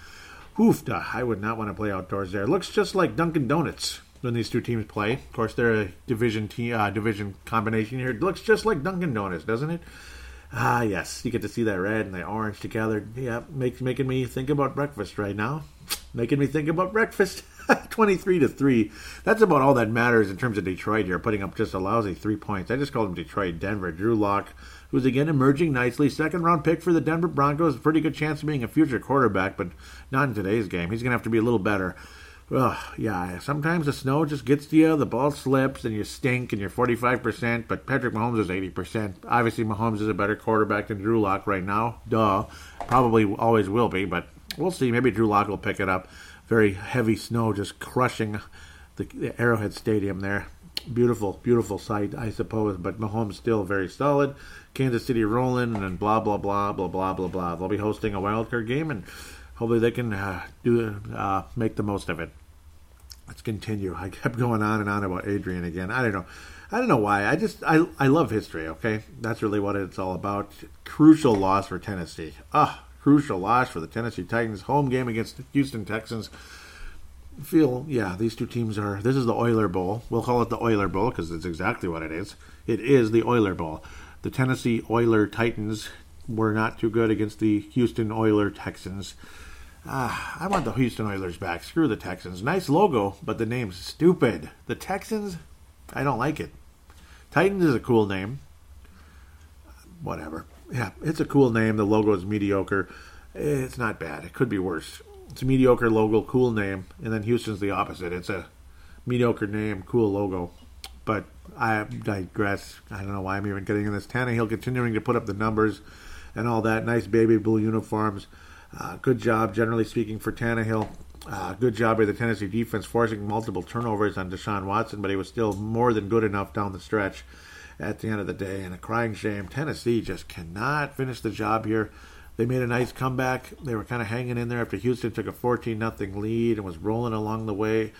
Oofda, I would not want to play outdoors there. It looks just like Dunkin' Donuts when these two teams play. Of course, they're a division te- uh, division combination here. It looks just like Dunkin' Donuts, doesn't it? Ah, yes, you get to see that red and the orange together. Yeah, makes making me think about breakfast right now. Making me think about breakfast. 23 to 3. That's about all that matters in terms of Detroit here, putting up just a lousy three points. I just called them Detroit, Denver. Drew Lock who's again emerging nicely. Second round pick for the Denver Broncos. Pretty good chance of being a future quarterback, but not in today's game. He's going to have to be a little better. Ugh, yeah, sometimes the snow just gets to you, the ball slips, and you stink, and you're 45%, but Patrick Mahomes is 80%. Obviously, Mahomes is a better quarterback than Drew Lock right now. Duh. Probably always will be, but we'll see. Maybe Drew Lock will pick it up. Very heavy snow just crushing the, the Arrowhead Stadium there. Beautiful, beautiful sight, I suppose, but Mahomes still very solid. Kansas City rolling, and blah blah blah blah blah blah blah. They'll be hosting a wild card game, and hopefully they can uh, do uh, make the most of it. Let's continue. I kept going on and on about Adrian again. I don't know. I don't know why. I just I I love history. Okay, that's really what it's all about. Crucial loss for Tennessee. Ah, crucial loss for the Tennessee Titans. Home game against Houston Texans. Feel yeah, these two teams are. This is the Oiler Bowl. We'll call it the Oiler Bowl because it's exactly what it is. It is the Oiler Bowl the Tennessee Oiler Titans were not too good against the Houston Oiler Texans. Ah, I want the Houston Oilers back. Screw the Texans. Nice logo, but the name's stupid. The Texans, I don't like it. Titans is a cool name. Whatever. Yeah, it's a cool name. The logo is mediocre. It's not bad. It could be worse. It's a mediocre logo, cool name, and then Houston's the opposite. It's a mediocre name, cool logo. But I digress. I don't know why I'm even getting in this. Tannehill continuing to put up the numbers and all that. Nice baby blue uniforms. Uh, good job, generally speaking, for Tannehill. Uh, good job by the Tennessee defense forcing multiple turnovers on Deshaun Watson, but he was still more than good enough down the stretch at the end of the day. And a crying shame. Tennessee just cannot finish the job here. They made a nice comeback. They were kind of hanging in there after Houston took a 14 0 lead and was rolling along the way.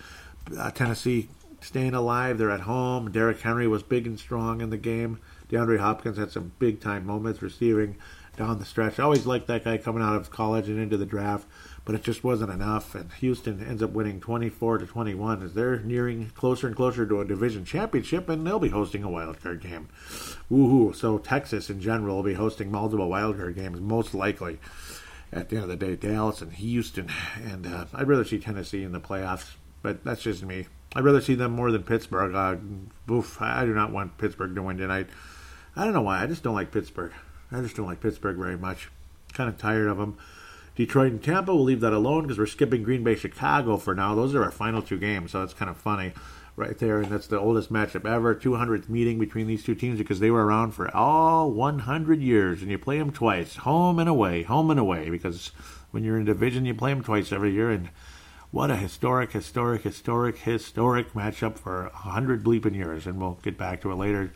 Uh, Tennessee staying alive. They're at home. Derrick Henry was big and strong in the game. DeAndre Hopkins had some big time moments receiving down the stretch. I always liked that guy coming out of college and into the draft but it just wasn't enough. And Houston ends up winning 24 to 21 as they're nearing closer and closer to a division championship, and they'll be hosting a wild card game. Woohoo! So Texas in general will be hosting multiple wild card games, most likely. At the end of the day, Dallas and Houston, and uh, I'd rather see Tennessee in the playoffs, but that's just me. I'd rather see them more than Pittsburgh. Uh, oof, I do not want Pittsburgh to win tonight. I don't know why. I just don't like Pittsburgh. I just don't like Pittsburgh very much. Kind of tired of them. Detroit and Tampa, we'll leave that alone because we're skipping Green Bay Chicago for now. Those are our final two games, so it's kind of funny right there. And that's the oldest matchup ever, 200th meeting between these two teams because they were around for all 100 years, and you play them twice, home and away, home and away, because when you're in division, you play them twice every year. And what a historic, historic, historic, historic matchup for 100 bleeping years. And we'll get back to it later.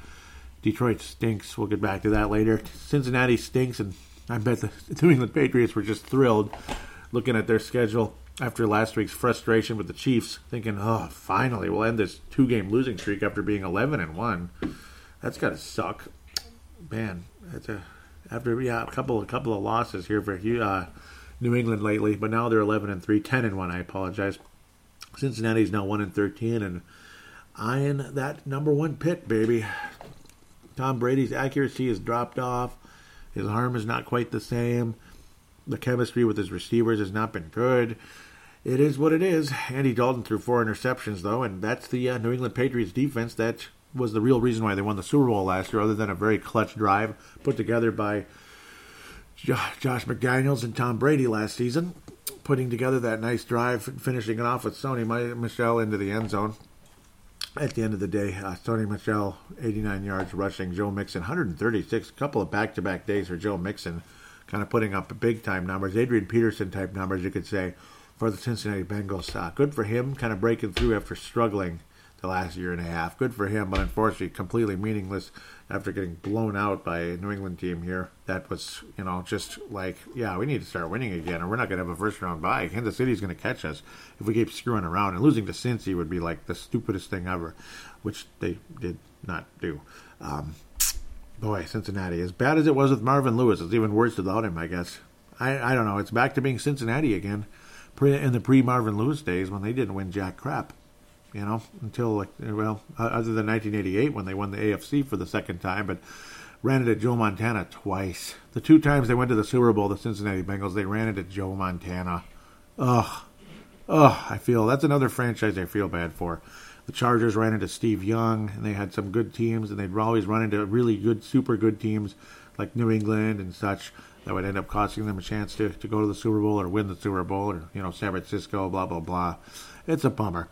Detroit stinks. We'll get back to that later. Cincinnati stinks, and I bet the New England Patriots were just thrilled looking at their schedule after last week's frustration with the Chiefs, thinking, "Oh, finally, we'll end this two-game losing streak after being 11 and one." That's got to suck, man. It's a after yeah a couple a couple of losses here for uh, New England lately, but now they're 11 and three, 10 and one. I apologize. Cincinnati's now one and 13 and eyeing that number one pick, baby. Tom Brady's accuracy has dropped off. His arm is not quite the same. The chemistry with his receivers has not been good. It is what it is. Andy Dalton threw four interceptions, though, and that's the uh, New England Patriots defense. That was the real reason why they won the Super Bowl last year, other than a very clutch drive put together by Josh McDaniels and Tom Brady last season, putting together that nice drive, finishing it off with Sony Michel into the end zone at the end of the day, uh, Sony Michel, 89 yards rushing. Joe Mixon, 136. A couple of back to back days for Joe Mixon, kind of putting up big time numbers, Adrian Peterson type numbers, you could say, for the Cincinnati Bengals. Uh, good for him, kind of breaking through after struggling the last year and a half. Good for him, but unfortunately, completely meaningless after getting blown out by a New England team here. That was, you know, just like, yeah, we need to start winning again, or we're not going to have a first round bye. Kansas City's going to catch us if we keep screwing around. And losing to Cincy would be like the stupidest thing ever, which they did not do. Um, boy, Cincinnati, as bad as it was with Marvin Lewis, it's even worse without him, I guess. I, I don't know. It's back to being Cincinnati again in the pre Marvin Lewis days when they didn't win jack crap you know, until like well, other than 1988 when they won the AFC for the second time, but ran into Joe Montana twice. The two times they went to the Super Bowl, the Cincinnati Bengals, they ran into Joe Montana. Ugh, ugh. I feel that's another franchise I feel bad for. The Chargers ran into Steve Young, and they had some good teams, and they'd always run into really good, super good teams like New England and such that would end up costing them a chance to, to go to the Super Bowl or win the Super Bowl or you know San Francisco, blah blah blah. It's a bummer.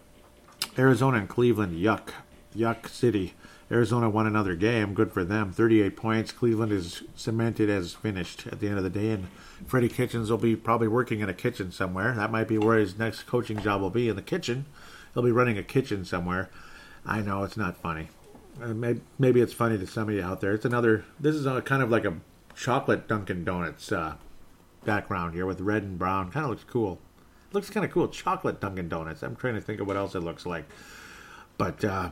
Arizona and Cleveland, yuck. Yuck City. Arizona won another game. Good for them. 38 points. Cleveland is cemented as finished at the end of the day. And Freddie Kitchens will be probably working in a kitchen somewhere. That might be where his next coaching job will be in the kitchen. He'll be running a kitchen somewhere. I know it's not funny. Uh, maybe, maybe, it's funny to some of you out there. It's another. This is a, kind of like a chocolate Dunkin' Donuts uh, background here with red and brown. Kind of looks cool looks kind of cool. Chocolate Dunkin' Donuts. I'm trying to think of what else it looks like. But uh,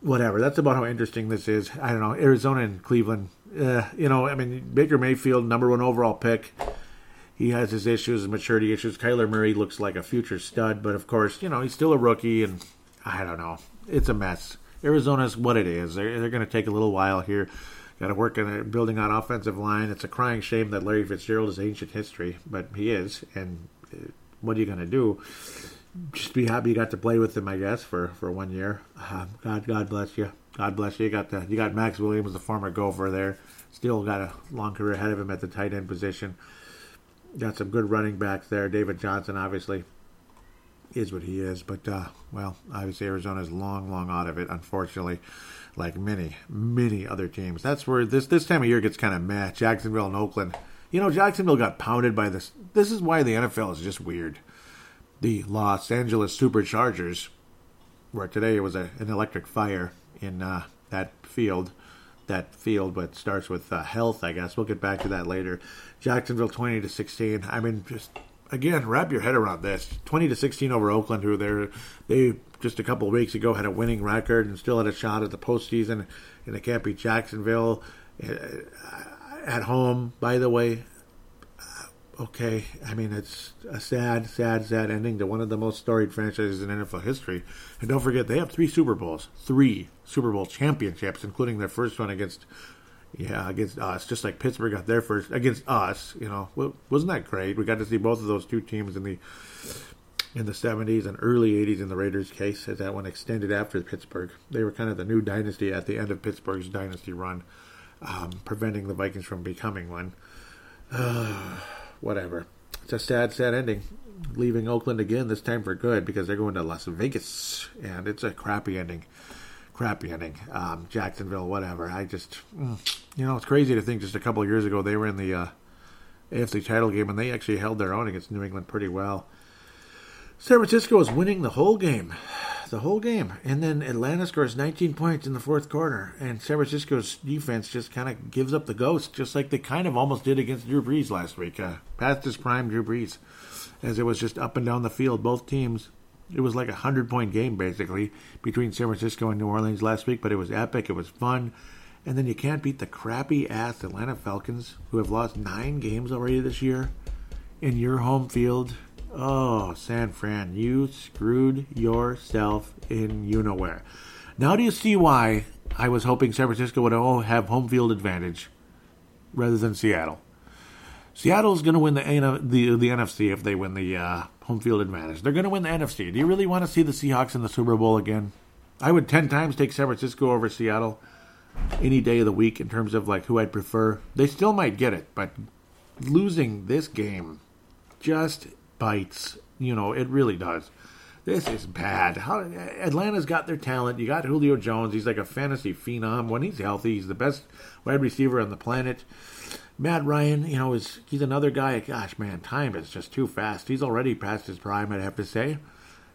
whatever. That's about how interesting this is. I don't know. Arizona and Cleveland. Uh, you know, I mean, Baker Mayfield, number one overall pick. He has his issues and maturity issues. Kyler Murray looks like a future stud, but of course, you know, he's still a rookie, and I don't know. It's a mess. Arizona's what it is. They're, they're going to take a little while here. Got to work on building on offensive line. It's a crying shame that Larry Fitzgerald is ancient history, but he is, and uh, what are you going to do? Just be happy you got to play with him, I guess, for, for one year. Uh, God, God bless you. God bless you. You got the, you got Maxx Williams, the former Gopher there. Still got a long career ahead of him at the tight end position. Got some good running backs there. David Johnson, obviously, is what he is. But, uh, well, obviously Arizona's long, long out of it, unfortunately, like many, many other teams. That's where this, this time of year gets kind of meh. Jacksonville and Oakland You know, Jacksonville got pounded by this. This is why the NFL is just weird. The Los Angeles Superchargers, where today it was a, an electric fire in uh, that field, that field, but starts with uh, health, I guess. We'll get back to that later. Jacksonville 20 to 16. I mean, just again, wrap your head around this. 20 to 16 over Oakland, who they're, they just a couple weeks ago had a winning record and still had a shot at the postseason, and it can't beat Jacksonville uh, at home. By the way, uh, okay, I mean it's a sad, sad, sad ending to one of the most storied franchises in NFL history. And don't forget, they have three Super Bowls, three Super Bowl championships, including their first one against yeah, against us, just like Pittsburgh got their first against us. You know, wasn't that great? We got to see both of those two teams in the in the 70s and early 80s in the Raiders' case, as that one extended after Pittsburgh. They were kind of the new dynasty at the end of Pittsburgh's dynasty run, um, preventing the Vikings from becoming one. Whatever. It's a sad, sad ending. Leaving Oakland again, this time for good, because they're going to Las Vegas, and it's a crappy ending crappy ending. Um, Jacksonville, whatever. I just, mm, you know, it's crazy to think just a couple years ago they were in the uh, AFC title game and they actually held their own against New England pretty well. San Francisco is winning the whole game. The whole game. And then Atlanta scores 19 points in the fourth quarter. And San Francisco's defense just kind of gives up the ghost, just like they kind of almost did against Drew Brees last week. Uh, past his prime, Drew Brees. As it was just up and down the field. Both teams it was like a hundred point game basically between San Francisco and New Orleans last week, but it was epic. It was fun. And then you can't beat the crappy ass Atlanta Falcons, who have lost nine games already this year in your home field. Oh, San Fran, you screwed yourself in you know where. Now do you see why I was hoping San Francisco would have home field advantage rather than Seattle? Seattle's going to win the, the the NFC if they win the uh, home field advantage. They're going to win the NFC. Do you really want to see the Seahawks in the Super Bowl again? I would 10 times take San Francisco over Seattle any day of the week in terms of like who I'd prefer. They still might get it, but losing this game just bites. You know, it really does. This is bad. How, Atlanta's got their talent. You got Julio Jones. He's like a fantasy phenom. When he's healthy, he's the best wide receiver on the planet. Matt Ryan, you know, is he's another guy. Gosh, man, time is just too fast. He's already past his prime. I'd have to say.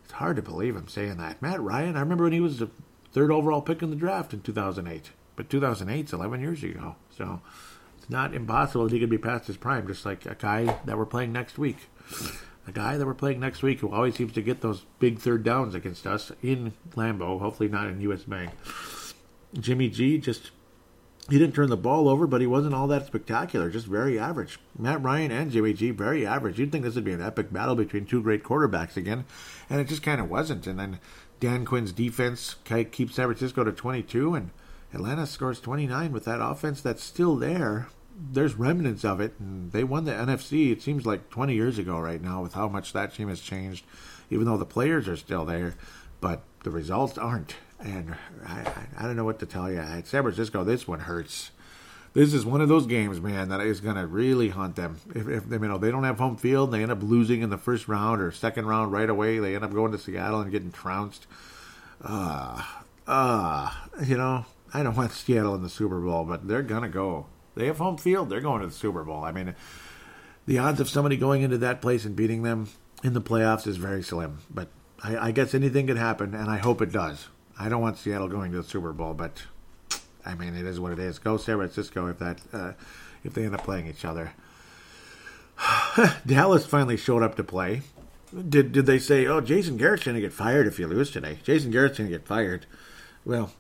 It's hard to believe I'm saying that. Matt Ryan, I remember when he was the third overall pick in the draft in 2008. But 2008 is 11 years ago, so it's not impossible that he could be past his prime. Just like a guy that we're playing next week, a guy that we're playing next week who always seems to get those big third downs against us in Lambeau. Hopefully not in US Bank. Jimmy G just he didn't turn the ball over, but he wasn't all that spectacular. Just very average. Matt Ryan and Jimmy G, very average. You'd think this would be an epic battle between two great quarterbacks again, and it just kind of wasn't. And then Dan Quinn's defense keeps San Francisco to 22, and Atlanta scores 29 with that offense that's still there. There's remnants of it, and they won the NFC. It seems like 20 years ago right now, with how much that team has changed. Even though the players are still there, but the results aren't. And I, I, don't know what to tell you. At San Francisco, this one hurts. This is one of those games, man, that is going to really haunt them. If, if you know they don't have home field, they end up losing in the first round or second round right away. They end up going to Seattle and getting trounced. Uh, uh, you know, I don't want Seattle in the Super Bowl, but they're going to go. They have home field. They're going to the Super Bowl. I mean, the odds of somebody going into that place and beating them in the playoffs is very slim. But I, I guess anything could happen, and I hope it does. I don't want Seattle going to the Super Bowl, but I mean, it is what it is. Go San Francisco if that uh, if they end up playing each other. Dallas finally showed up to play. Did did they say, "Oh, Jason Garrett's going to get fired if you lose today"? Jason Garrett's going to get fired. Well,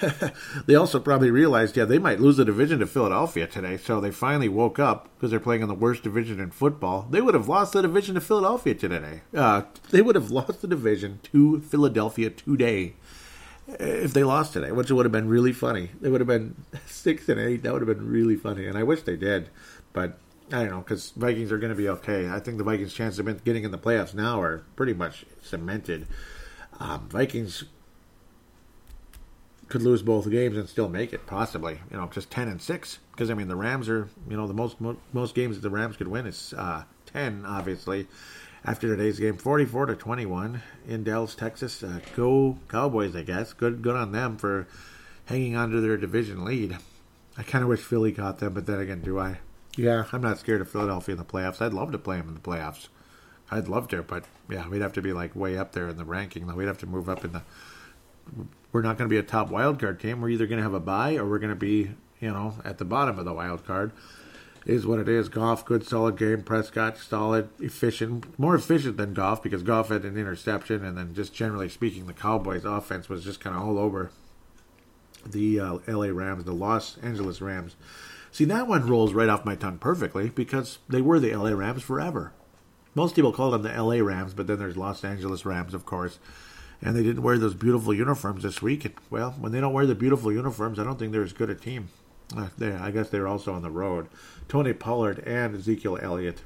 they also probably realized, yeah, they might lose the division to Philadelphia today. So they finally woke up because they're playing in the worst division in football. They would have lost the division to Philadelphia today. Uh, they would have lost the division to Philadelphia today if they lost today, which would have been really funny. They would have been six and eight. That would have been really funny, and I wish they did. But I don't know because Vikings are going to be okay. I think the Vikings' chances of getting in the playoffs now are pretty much cemented. Um, Vikings could lose both games and still make it, possibly. You know, just ten and six. Because I mean, the Rams are you know the most most games that the Rams could win is uh, ten, obviously after today's game, 44 to 21 in Dallas, Texas. Uh, go Cowboys, I guess. Good, good on them for hanging on to their division lead. I kind of wish Philly caught them, but then again, do I? Yeah, I'm not scared of Philadelphia in the playoffs. I'd love to play them in the playoffs. I'd love to, but yeah, we'd have to be like way up there in the ranking. We'd have to move up in the. We're not going to be a top wild card team. We're either going to have a bye or we're going to be, you know, at the bottom of the wild card. Is what it is. Goff, good solid game. Prescott, solid, efficient, more efficient than Goff because Goff had an interception, and then just generally speaking, the Cowboys' offense was just kind of all over the uh, L.A. Rams, the Los Angeles Rams. See, that one rolls right off my tongue perfectly because they were the LA Rams forever. Most people call them the LA Rams, but then there's Los Angeles Rams, of course. And they didn't wear those beautiful uniforms this week. And, well, when they don't wear the beautiful uniforms, I don't think they're as good a team. Uh, they, I guess they're also on the road. Tony Pollard and Ezekiel Elliott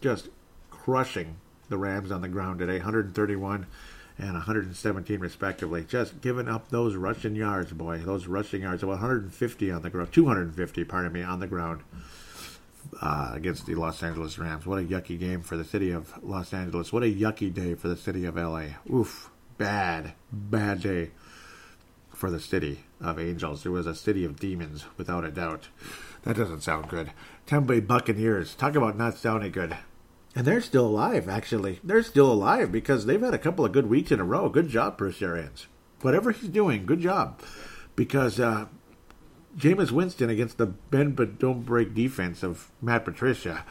just crushing the Rams on the ground today, 131 and 117 respectively. Just giving up those rushing yards, boy. Those rushing yards, about 150 on the ground, 250, pardon me, on the ground uh, against the Los Angeles Rams. What a yucky game for the city of Los Angeles. What a yucky day for the city of LA. Oof, bad, bad day for the city of angels. It was a city of demons, without a doubt. That doesn't sound good. Tampa Buccaneers. Talk about not sounding good. And they're still alive, actually. They're still alive because they've had a couple of good weeks in a row. Good job, Bruce Arians. Whatever he's doing, good job. Because uh, Jameis Winston against the bend but don't break defense of Matt Patricia.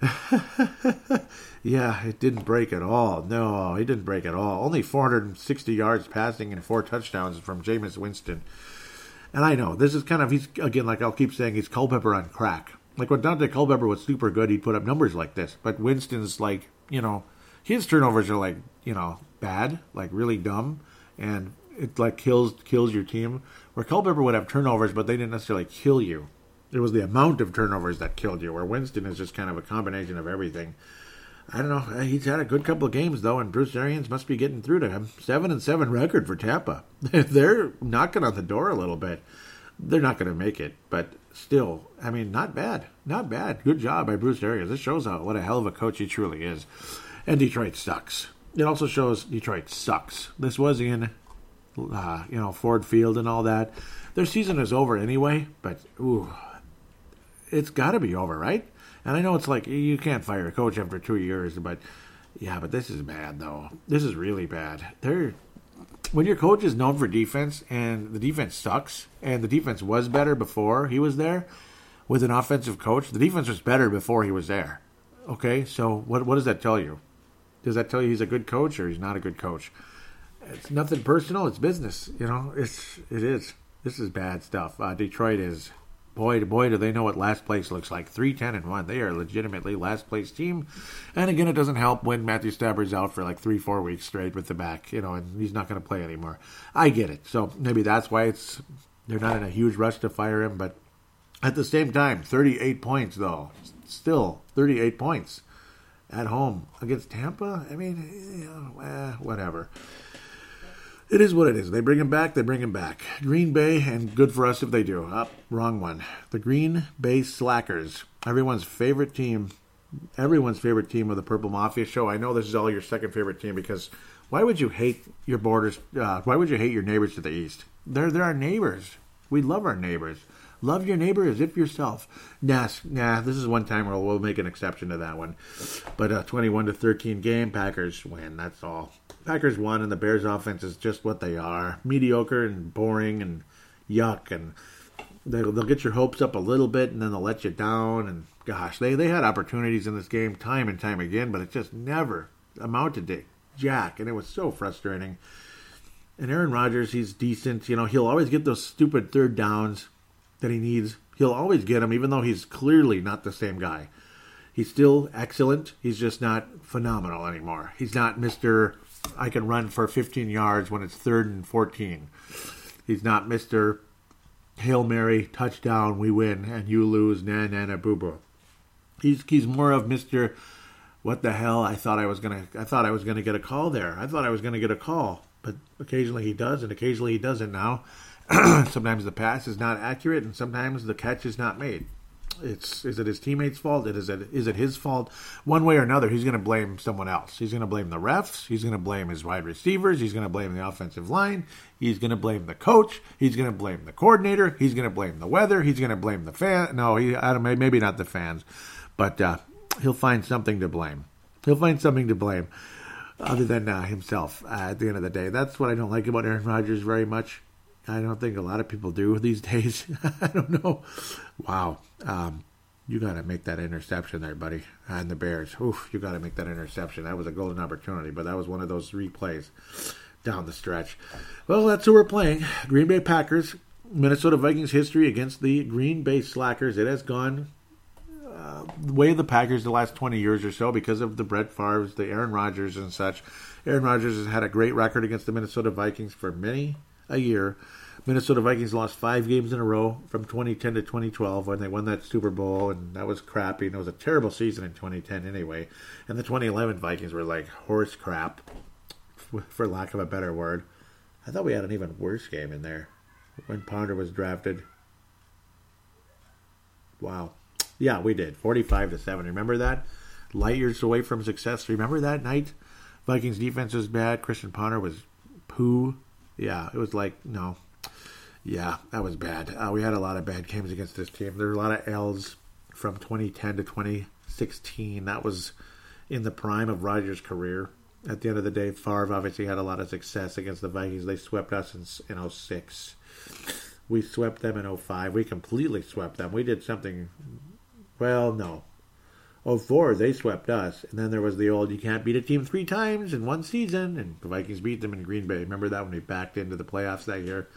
yeah, it didn't break at all. No, it didn't break at all. Only 460 yards passing and four touchdowns from Jameis Winston. And I know this is kind of he's again like I'll keep saying he's Culpepper on crack. Like when Daunte Culpepper was super good, he'd put up numbers like this. But Winston's like, you know, his turnovers are like, you know, bad, like really dumb, and it like kills kills your team. Where Culpepper would have turnovers, but they didn't necessarily kill you. It was the amount of turnovers that killed you. Where Winston is just kind of a combination of everything. I don't know. He's had a good couple of games though, and Bruce Arians must be getting through to him. Seven and seven record for Tampa. If they're knocking on the door a little bit. They're not going to make it, but still, I mean, not bad, not bad. Good job by Bruce Arians. This shows how what a hell of a coach he truly is. And Detroit sucks. It also shows Detroit sucks. This was in, uh, you know, Ford Field and all that. Their season is over anyway, but ooh, it's got to be over, right? And I know it's like you can't fire a coach after two years, but yeah, but this is bad though. This is really bad. They're when your coach is known for defense and the defense sucks, and the defense was better before he was there with an offensive coach, the defense was better before he was there. Okay, so what what does that tell you? Does that tell you he's a good coach or he's not a good coach? It's nothing personal. It's business. You know, it's it is. This is bad stuff. Uh, Detroit is boy, boy, do they know what last place looks like. Three, ten, and one. They are legitimately last place team. And again, it doesn't help when Matthew Stafford's out for like three, four weeks straight with the back, you know, and he's not going to play anymore. I get it. So maybe that's why it's they're not in a huge rush to fire him. But at the same time, 38 points though, still 38 points at home against Tampa. I mean, eh, whatever it is what it is. They bring him back, they bring him back. Green Bay, and good for us if they do. Up, oh, wrong one. The Green Bay Slackers, everyone's favorite team, everyone's favorite team of the Purple Mafia show. I know this is all your second favorite team because why would you hate your borders? Uh, why would you hate your neighbors to the east? They're they're our neighbors. We love our neighbors. Love your neighbor as if yourself. Nah, nah. This is one time where we'll make an exception to that one. But a twenty-one to thirteen game, Packers win. That's all. Packers won, and the Bears' offense is just what they are: mediocre and boring and yuck. And they'll, they'll get your hopes up a little bit, and then they'll let you down. And gosh, they they had opportunities in this game time and time again, but it just never amounted to jack, and it was so frustrating. And Aaron Rodgers, he's decent. You know, he'll always get those stupid third downs that he needs. He'll always get him, even though he's clearly not the same guy. He's still excellent. He's just not phenomenal anymore. He's not Mr. I can run for 15 yards when it's third and 14. He's not Mr. Hail Mary, touchdown, we win, and you lose, na na na boo boo. He's, he's more of Mr. What the hell? I thought I was gonna. I thought I was gonna get a call there. I thought I was gonna get a call, but occasionally he does, and occasionally he doesn't. Now, sometimes the pass is not accurate, and sometimes the catch is not made. it's is it his teammates' fault? Is it is it his fault? One way or another, he's going to blame someone else. He's going to blame the refs. He's going to blame his wide receivers. He's going to blame the offensive line. He's going to blame the coach. He's going to blame the coordinator. He's going to blame the weather. He's going to blame the fan. No, he I don't maybe not the fans, but uh, he'll find something to blame. He'll find something to blame other than uh, himself uh, at the end of the day. That's what I don't like about Aaron Rodgers very much. I don't think a lot of people do these days. I don't know. Wow. Um, you got to make that interception there, buddy. And the Bears. Oof, you got to make that interception. That was a golden opportunity, but that was one of those replays down the stretch. Well, that's who we're playing. Green Bay Packers. Minnesota Vikings history against the Green Bay Slackers. It has gone uh, the way of the Packers the last 20 years or so because of the Brett Favre's, the Aaron Rodgers and such. Aaron Rodgers has had a great record against the Minnesota Vikings for many a year. Minnesota Vikings lost five games in a row from 2010 to 2012 when they won that Super Bowl, and that was crappy. And it was a terrible season in 2010 anyway. And the 2011 Vikings were like horse crap, for lack of a better word. I thought we had an even worse game in there when Ponder was drafted. Wow. Yeah, we did. 45 to 7. Remember that? Light years away from success. Remember that night? Vikings defense was bad. Christian Ponder was poo. Yeah, it was like, no, yeah, that was bad. Uh, we had a lot of bad games against this team. There were a lot of L's from 2010 to 2016. That was in the prime of Rodgers' career. At the end of the day, Favre obviously had a lot of success against the Vikings. They swept us in, in 06. We swept them in 05. We completely swept them. We did something, well, no. 04, they swept us. And then there was the old, you can't beat a team three times in one season. And the Vikings beat them in Green Bay. Remember that when we backed into the playoffs that year?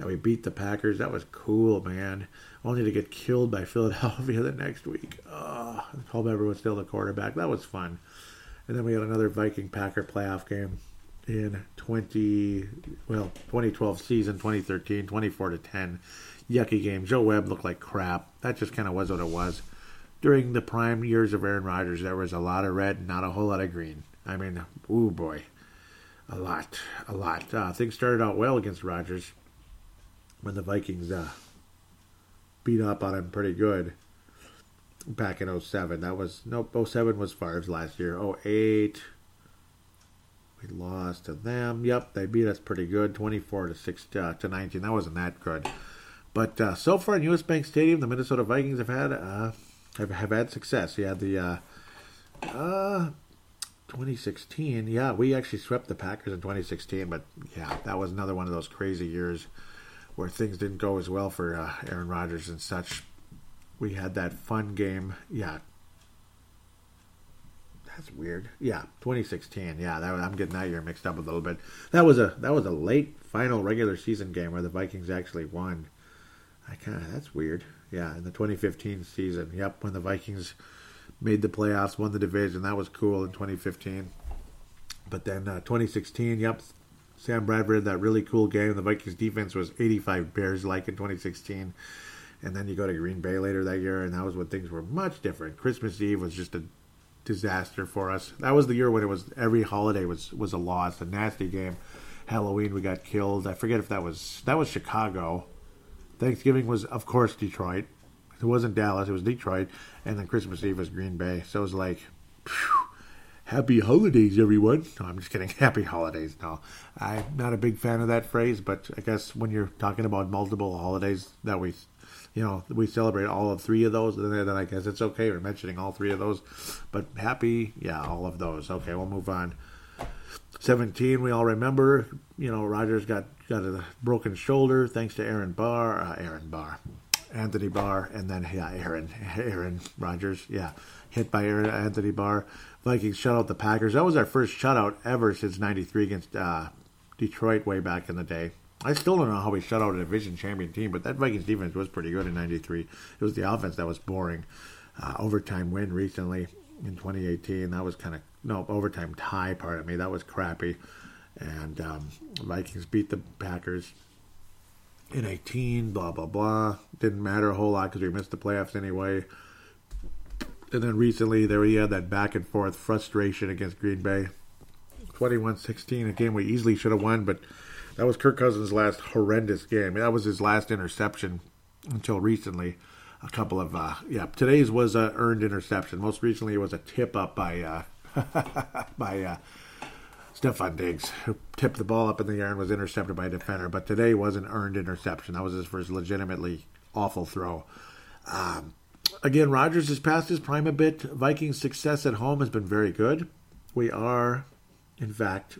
and we beat the Packers. That was cool, man. Only to get killed by Philadelphia the next week. Oh, Paul Bever was still the quarterback. That was fun. And then we had another Viking Packer playoff game in 20 well 2012 season 2013 24 to 10 yucky game joe webb looked like crap that just kind of was what it was during the prime years of aaron rodgers there was a lot of red not a whole lot of green i mean ooh boy a lot a lot uh, things started out well against rodgers when the Vikings uh, beat up on him pretty good back in 07. That was, nope, 07 was Favre's last year. 08, we lost to them. Yep, they beat us pretty good, 24 to 6 uh, to 19. That wasn't that good. But uh, so far in US Bank Stadium, the Minnesota Vikings have had uh, have, have had success. Had the uh, uh, 2016. Yeah, we actually swept the Packers in 2016, but yeah, that was another one of those crazy years where things didn't go as well for uh, Aaron Rodgers and such. We had that fun game. Yeah. That's weird. Yeah, 2016. Yeah, that, I'm getting that year mixed up a little bit. That was a that was a late final regular season game where the Vikings actually won. I kind of that's weird. Yeah, in the 2015 season. Yep, when the Vikings made the playoffs, won the division. That was cool in 2015. But then uh, 2016, yep, Sam Bradford had that really cool game. The Vikings defense was 85 Bears like in 2016. And then you go to Green Bay later that year, and that was when things were much different. Christmas Eve was just a disaster for us. That was the year when it was every holiday was was a loss, a nasty game. Halloween we got killed. I forget if that was that was Chicago. Thanksgiving was of course Detroit. It wasn't Dallas, it was Detroit, and then Christmas Eve was Green Bay. So it was like phew, Happy holidays, everyone. No, I'm just kidding. Happy holidays. No, I'm not a big fan of that phrase, but I guess when you're talking about multiple holidays that we, you know, we celebrate all of three of those, then, then I guess it's okay. We're mentioning all three of those, but happy, yeah, all of those. Okay, we'll move on. 17, we all remember, you know, Rodgers got, got a broken shoulder thanks to Aaron Barr, uh, Aaron Barr, Anthony Barr, and then, yeah, Aaron, Aaron Rodgers, yeah, hit by Aaron, Anthony Barr. Vikings shut out the Packers. That was our first shutout ever since '93 against uh, Detroit way back in the day. I still don't know how we shut out a division champion team, but that Vikings defense was pretty good in '93. It was the offense that was boring. Uh, overtime win recently in 2018. That was kind of no overtime tie. Part of me that was crappy. And um, Vikings beat the Packers in 18. Blah blah blah. Didn't matter a whole lot because we missed the playoffs anyway. And then recently, there we had that back and forth frustration against Green Bay. 21 16, a game we easily should have won, but that was Kirk Cousins' last horrendous game. That was his last interception until recently. a couple of uh, yeah. Today's was a earned interception. Most recently, it was a tip up by uh, by uh, Stefon Diggs, who tipped the ball up in the air and was intercepted by a defender. But today was an earned interception. That was his first legitimately awful throw. Um, again, Rodgers has passed his prime a bit. Vikings' success at home has been very good. We are, in fact,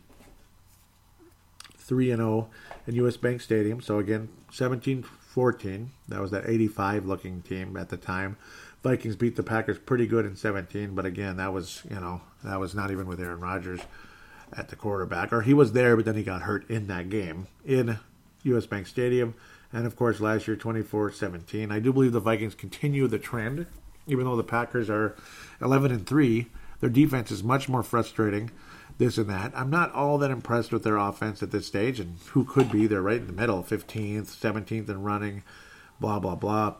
3 0 in US Bank Stadium. So again, 17 14. That was that 85 looking team at the time. Vikings beat the Packers pretty good in 17, but again, that was, you know, that was not even with Aaron Rodgers at the quarterback. Or he was there, but then he got hurt in that game in US Bank Stadium. And of course, last year, 24 17. I do believe the Vikings continue the trend, even though the Packers are 11 and 3. Their defense is much more frustrating this and that. I'm not all that impressed with their offense at this stage, and who could be? They're right in the middle, 15th, 17th and running, blah, blah, blah.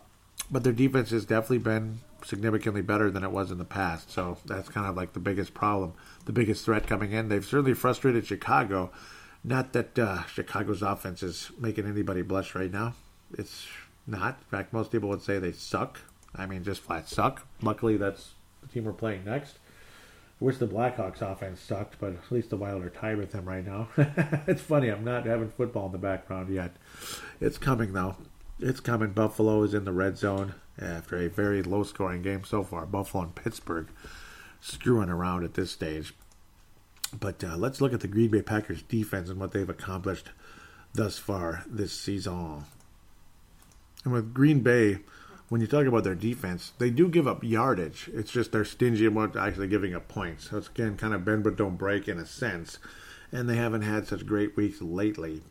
But their defense has definitely been significantly better than it was in the past. So that's kind of like the biggest problem, the biggest threat coming in. They've certainly frustrated Chicago. Not that uh, Chicago's offense is making anybody blush right now. It's not. In fact, most people would say they suck. I mean, just flat suck. Luckily, that's the team we're playing next. I wish the Blackhawks offense sucked, but at least the Wild are tied with them right now. it's funny, I'm not having football in the background yet. It's coming, though. It's coming. Buffalo is in the red zone after a very low scoring game so far. Buffalo and Pittsburgh screwing around at this stage. But uh, let's look at the Green Bay Packers defense and what they've accomplished thus far this season. And with Green Bay, when you talk about their defense, they do give up yardage. It's just they're stingy about actually giving up points. So it's again kind of bend but don't break in a sense. And they haven't had such great weeks lately.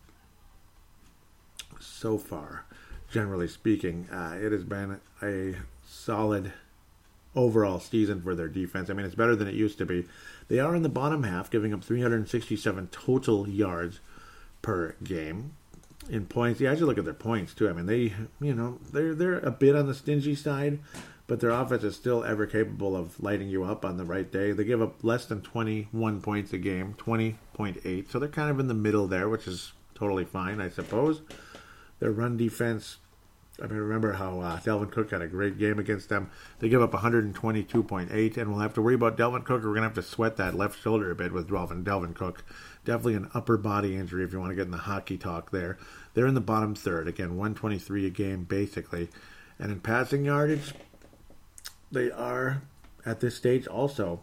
So far, generally speaking, uh, it has been a solid overall season for their defense. I mean, it's better than it used to be. They are in the bottom half, giving up 367 total yards per game in points. Yeah, I should look at their points too. I mean, they, you know, they're they're a bit on the stingy side, but their offense is still ever capable of lighting you up on the right day. They give up less than 21 points a game, 20.8. So they're kind of in the middle there, which is totally fine, I suppose. Their run defense. I mean, remember how uh, Dalvin Cook had a great game against them. They give up 122.8, and we'll have to worry about Dalvin Cook. We're going to have to sweat that left shoulder a bit with Dalvin, Dalvin Cook. Definitely an upper body injury if you want to get in the hockey talk there. They're in the bottom third. Again, 123 a game, basically. And in passing yardage, they are, at this stage, also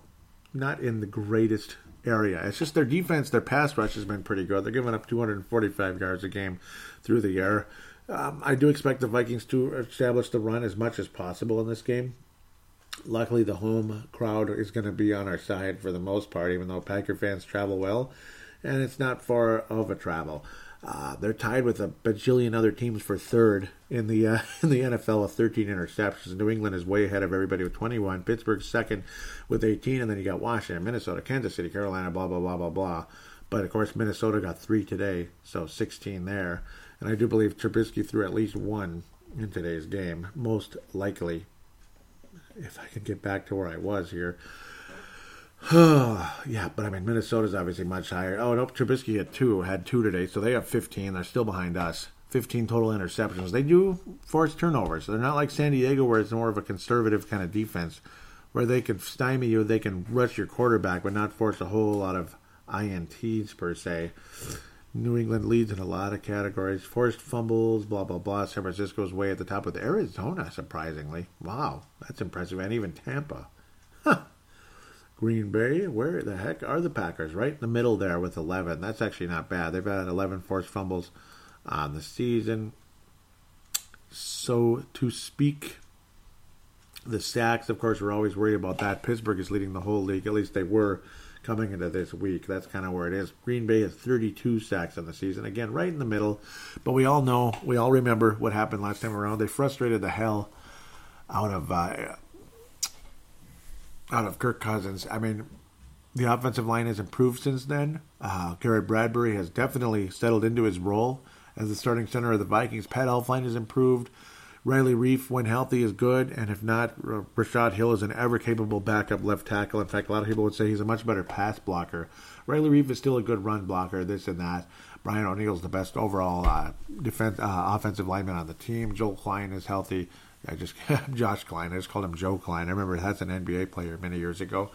not in the greatest area. It's just their defense, their pass rush has been pretty good. They're giving up 245 yards a game through the air. Um, I do expect the Vikings to establish the run as much as possible in this game. Luckily, the home crowd is going to be on our side for the most part, even though Packer fans travel well, and it's not far of a travel. Uh, they're tied with a bajillion other teams for third in the uh, in the NFL with 13 interceptions. New England is way ahead of everybody with 21. Pittsburgh second with 18, and then you got Washington, Minnesota, Kansas City, Carolina, blah blah blah blah blah. But of course, Minnesota got three today, so 16 there. And I do believe Trubisky threw at least one in today's game, most likely. If I can get back to where I was here. yeah, but I mean, Minnesota's obviously much higher. Oh, nope, Trubisky had two, had two today, so they have 15. They're still behind us. 15 total interceptions. They do force turnovers. They're not like San Diego, where it's more of a conservative kind of defense, where they can stymie you, they can rush your quarterback, but not force a whole lot of INTs per se. New England leads in a lot of categories. Forced fumbles, blah, blah, blah. San Francisco's way at the top with Arizona, surprisingly. Wow, that's impressive. And even Tampa. Huh. Green Bay, where the heck are the Packers? Right in the middle there with 11. That's actually not bad. They've had 11 forced fumbles on the season. So to speak, the sacks, of course, we're always worried about that. Pittsburgh is leading the whole league. At least they were coming into this week. That's kind of where it is. Green Bay has 32 sacks in the season. Again, right in the middle. But we all know, we all remember what happened last time around. They frustrated the hell out of uh, out of Kirk Cousins. I mean, the offensive line has improved since then. Uh, Garrett Bradbury has definitely settled into his role as the starting center of the Vikings. Pat Elflein has improved. Riley Reiff, when healthy, is good, and if not, Rashod Hill is an ever capable backup left tackle. In fact, a lot of people would say he's a much better pass blocker. Riley Reiff is still a good run blocker, this and that. Brian O'Neill's the best overall uh, defense, uh, offensive lineman on the team. Joel Klein is healthy I just Josh Kline. I just called him Joe Klein. I remember that's an NBA player many years ago.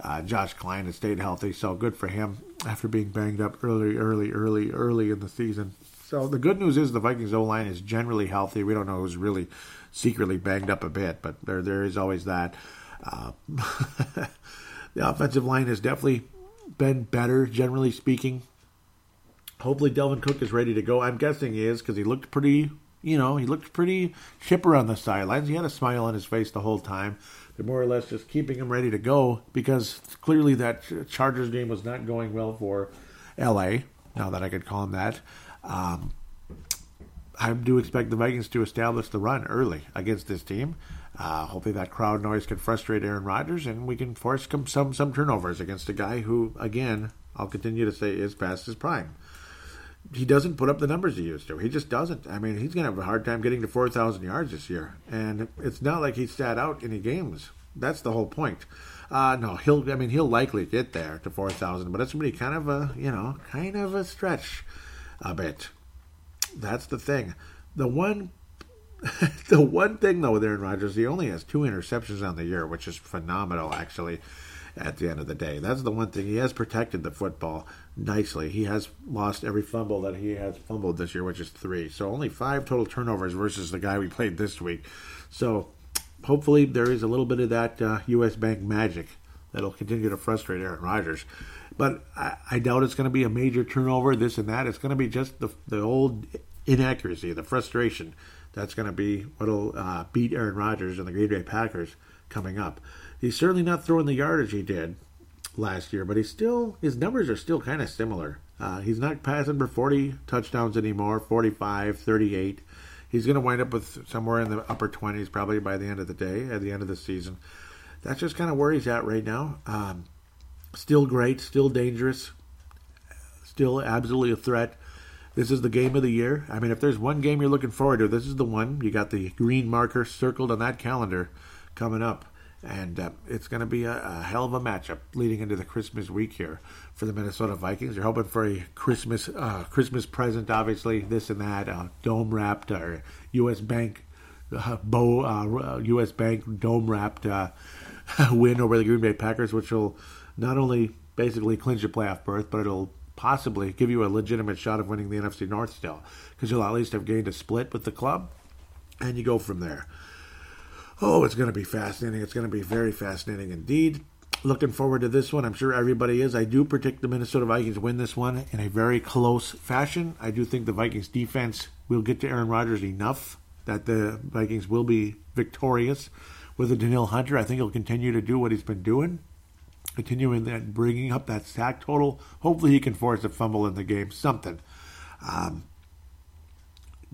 Uh, Josh Kline has stayed healthy, so good for him after being banged up early, early, early, early in the season. So the good news is the Vikings O line is generally healthy. We don't know who's really secretly banged up a bit, but there there is always that. Uh, the offensive line has definitely been better, generally speaking. Hopefully, Dalvin Cook is ready to go. I'm guessing he is because he looked pretty, you know, he looked pretty chipper on the sidelines. He had a smile on his face the whole time. They're more or less just keeping him ready to go because clearly that Chargers game was not going well for LA. Now that I could call him that. Um, I do expect the Vikings to establish the run early against this team. Uh, hopefully, that crowd noise can frustrate Aaron Rodgers, and we can force some, some some turnovers against a guy who, again, I'll continue to say is past his prime. He doesn't put up the numbers he used to. He just doesn't. I mean, he's going to have a hard time getting to 4,000 yards this year, and it's not like he sat out any games. That's the whole point. Uh, no, he'll. I mean, he'll likely get there to 4,000, but it's going to be kind of a, you know, kind of a stretch, a bit. That's the thing. The one the one thing though with Aaron Rodgers, he only has two interceptions on the year, which is phenomenal actually. At the end of the day, that's the one thing he has protected the football nicely. He has lost every fumble that he has fumbled this year, which is three. So only five total turnovers versus the guy we played this week. So hopefully there is a little bit of that uh, U.S. Bank magic that'll continue to frustrate Aaron Rodgers. But I, I doubt it's going to be a major turnover, this and that. It's going to be just the the old inaccuracy, the frustration that's going to be what'll uh, beat Aaron Rodgers and the Green Bay Packers coming up. He's certainly not throwing the yardage he did last year, but he's still his numbers are still kind of similar. Uh, he's not passing for 40 touchdowns anymore, 45, 38. He's going to wind up with somewhere in the upper 20s probably by the end of the day, at the end of the season. That's just kind of where he's at right now. Um, still great, still dangerous, still absolutely a threat. This is the game of the year. I mean, if there's one game you're looking forward to, this is the one. You got the green marker circled on that calendar coming up. And uh, it's going to be a, a, hell of a matchup leading into the Christmas week here for the Minnesota Vikings. You're hoping for a Christmas uh, Christmas present, obviously, this and that, uh, dome wrapped or U.S. Bank uh, bow, U.S. Uh, Bank dome wrapped uh, win over the Green Bay Packers, which will not only basically clinch a playoff berth, but it'll possibly give you a legitimate shot of winning the NFC North still, because you'll at least have gained a split with the club, and you go from there. Oh, it's going to be fascinating. It's going to be very fascinating indeed. Looking forward to this one. I'm sure everybody is. I do predict the Minnesota Vikings win this one in a very close fashion. I do think the Vikings defense will get to Aaron Rodgers enough that the Vikings will be victorious. With the Danielle Hunter, I think he'll continue to do what he's been doing continuing that, bringing up that sack total. Hopefully, he can force a fumble in the game, something. Um,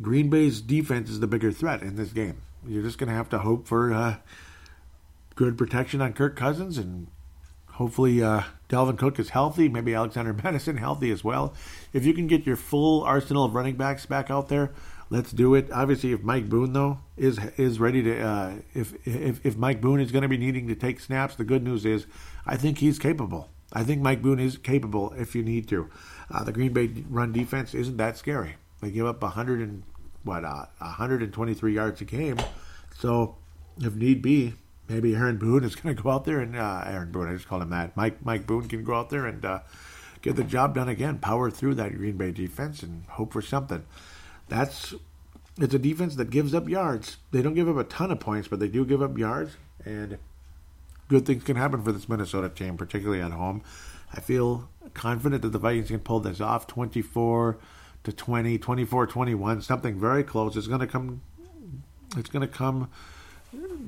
Green Bay's defense is the bigger threat in this game. You're just going to have to hope for uh, good protection on Kirk Cousins, and hopefully uh, Cook is healthy. Maybe Alexander Mattison healthy as well. If you can get your full arsenal of running backs back out there, let's do it. Obviously, if Mike Boone though is is ready to, uh, if if if Mike Boone is going to be needing to take snaps, the good news is I think he's capable. I think Mike Boone is capable if you need to. Uh, the Green Bay run defense isn't that scary. They give up 100 and what uh, 123 yards a game. So if need be, maybe Aaron Boone is going to go out there and uh, Aaron Boone, I just called him that. Mike Mike Boone can go out there and uh, get the job done again. Power through that Green Bay defense and hope for something. That's it's a defense that gives up yards. They don't give up a ton of points, but they do give up yards and good things can happen for this Minnesota team, particularly at home. I feel confident that the Vikings can pull this off 24 to 20, 24 21, something very close. It's going to come it's going to come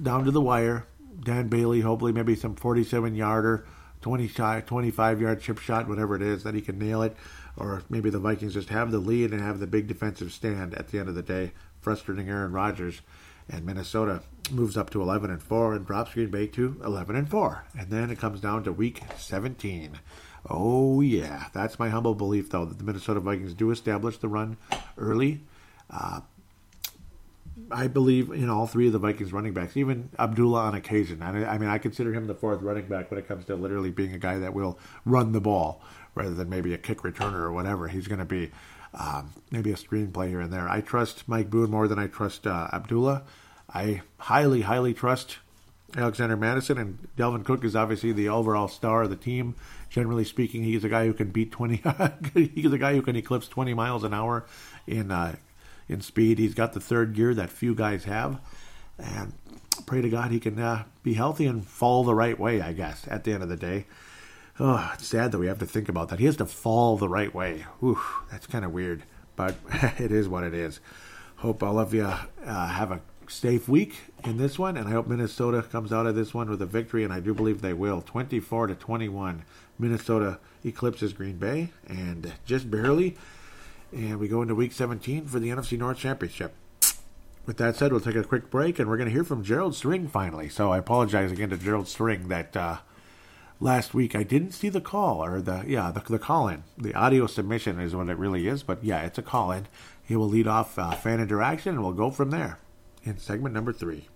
down to the wire. Dan Bailey, hopefully maybe some 47 yarder, 20 shot, 25 yard chip shot, whatever it is, that he can nail it. Or maybe the Vikings just have the lead and have the big defensive stand at the end of the day, frustrating Aaron Rodgers and Minnesota moves up to 11 and 4 and drops Green Bay to 11 and 4. And then it comes down to week 17. Oh yeah, that's my humble belief though that the Minnesota Vikings do establish the run early. Uh, I believe in all three of the Vikings running backs, even Abdullah on occasion. I, I mean, I consider him the fourth running back when it comes to literally being a guy that will run the ball rather than maybe a kick returner or whatever. He's going to be um, maybe a screenplay here and there. I trust Mike Boone more than I trust uh, Abdullah. I highly, highly trust Alexander Mattison, and Dalvin Cook is obviously the overall star of the team. Generally speaking, he's a guy who can beat 20. he's a guy who can eclipse 20 miles an hour in uh, in speed. He's got the third gear that few guys have, and pray to God he can uh, be healthy and fall the right way. I guess at the end of the day, oh, it's sad that we have to think about that. He has to fall the right way. That's kind of weird, but it is what it is. Hope all of you uh, have a safe week in this one, and I hope Minnesota comes out of this one with a victory, and I do believe they will. 24 to 21, Minnesota eclipses Green Bay, and just barely. And we go into Week 17 for the NFC North Championship. With that said, we'll take a quick break, and we're going to hear from Gerald String finally. So I apologize again to Gerald String that uh, last week I didn't see the call or the yeah the, the call in. The audio submission is what it really is, but yeah, it's a call in. He will lead off uh, fan interaction, and we'll go from there in segment number three.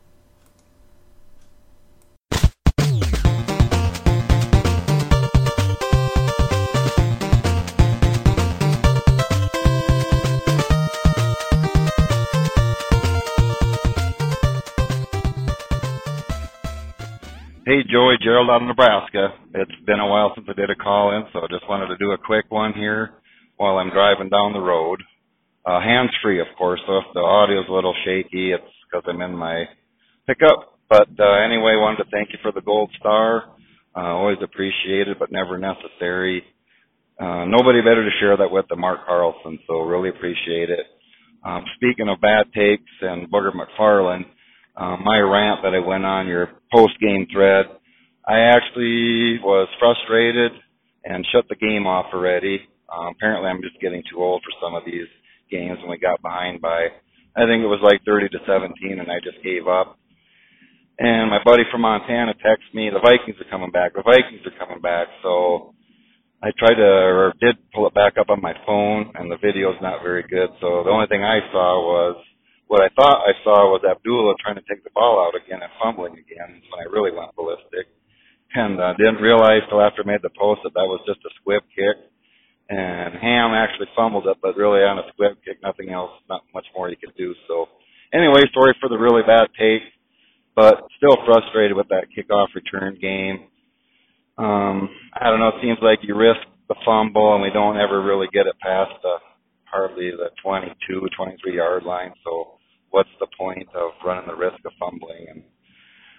Hey, Joey, Gerald out of Nebraska. It's been a while since I did a call in, so I just wanted to do a quick one here while I'm driving down the road. Uh, hands free, of course, so if the audio's a little shaky, it's because I'm in my pickup. But uh, anyway, wanted to thank you for the gold star. Uh, always appreciated, but never necessary. Uh, nobody better to share that with than Mark Carlson, so really appreciate it. Um, speaking of bad takes and Booger McFarland, uh, my rant that I went on your post game thread, I actually was frustrated and shut the game off already. Um, apparently, I'm just getting too old for some of these games when we got behind by I think it was like 30 to 17, and I just gave up. And my buddy from Montana texted me, the Vikings are coming back. The Vikings are coming back. So I tried to, or did pull it back up on my phone, and the video's not very good. So the only thing I saw was, what I thought I saw was Abdullah trying to take the ball out again and fumbling again when I really went ballistic. And uh, didn't realize till after I made the post that that was just a squib kick and Ham actually fumbled it, but really on a squib kick, nothing else, not much more he could do. So, anyway, sorry for the really bad take, but still frustrated with that kickoff return game. Um, I don't know. It seems like you risk the fumble, and we don't ever really get it past the hardly the 22, 23 yard line. So, what's the point of running the risk of fumbling? And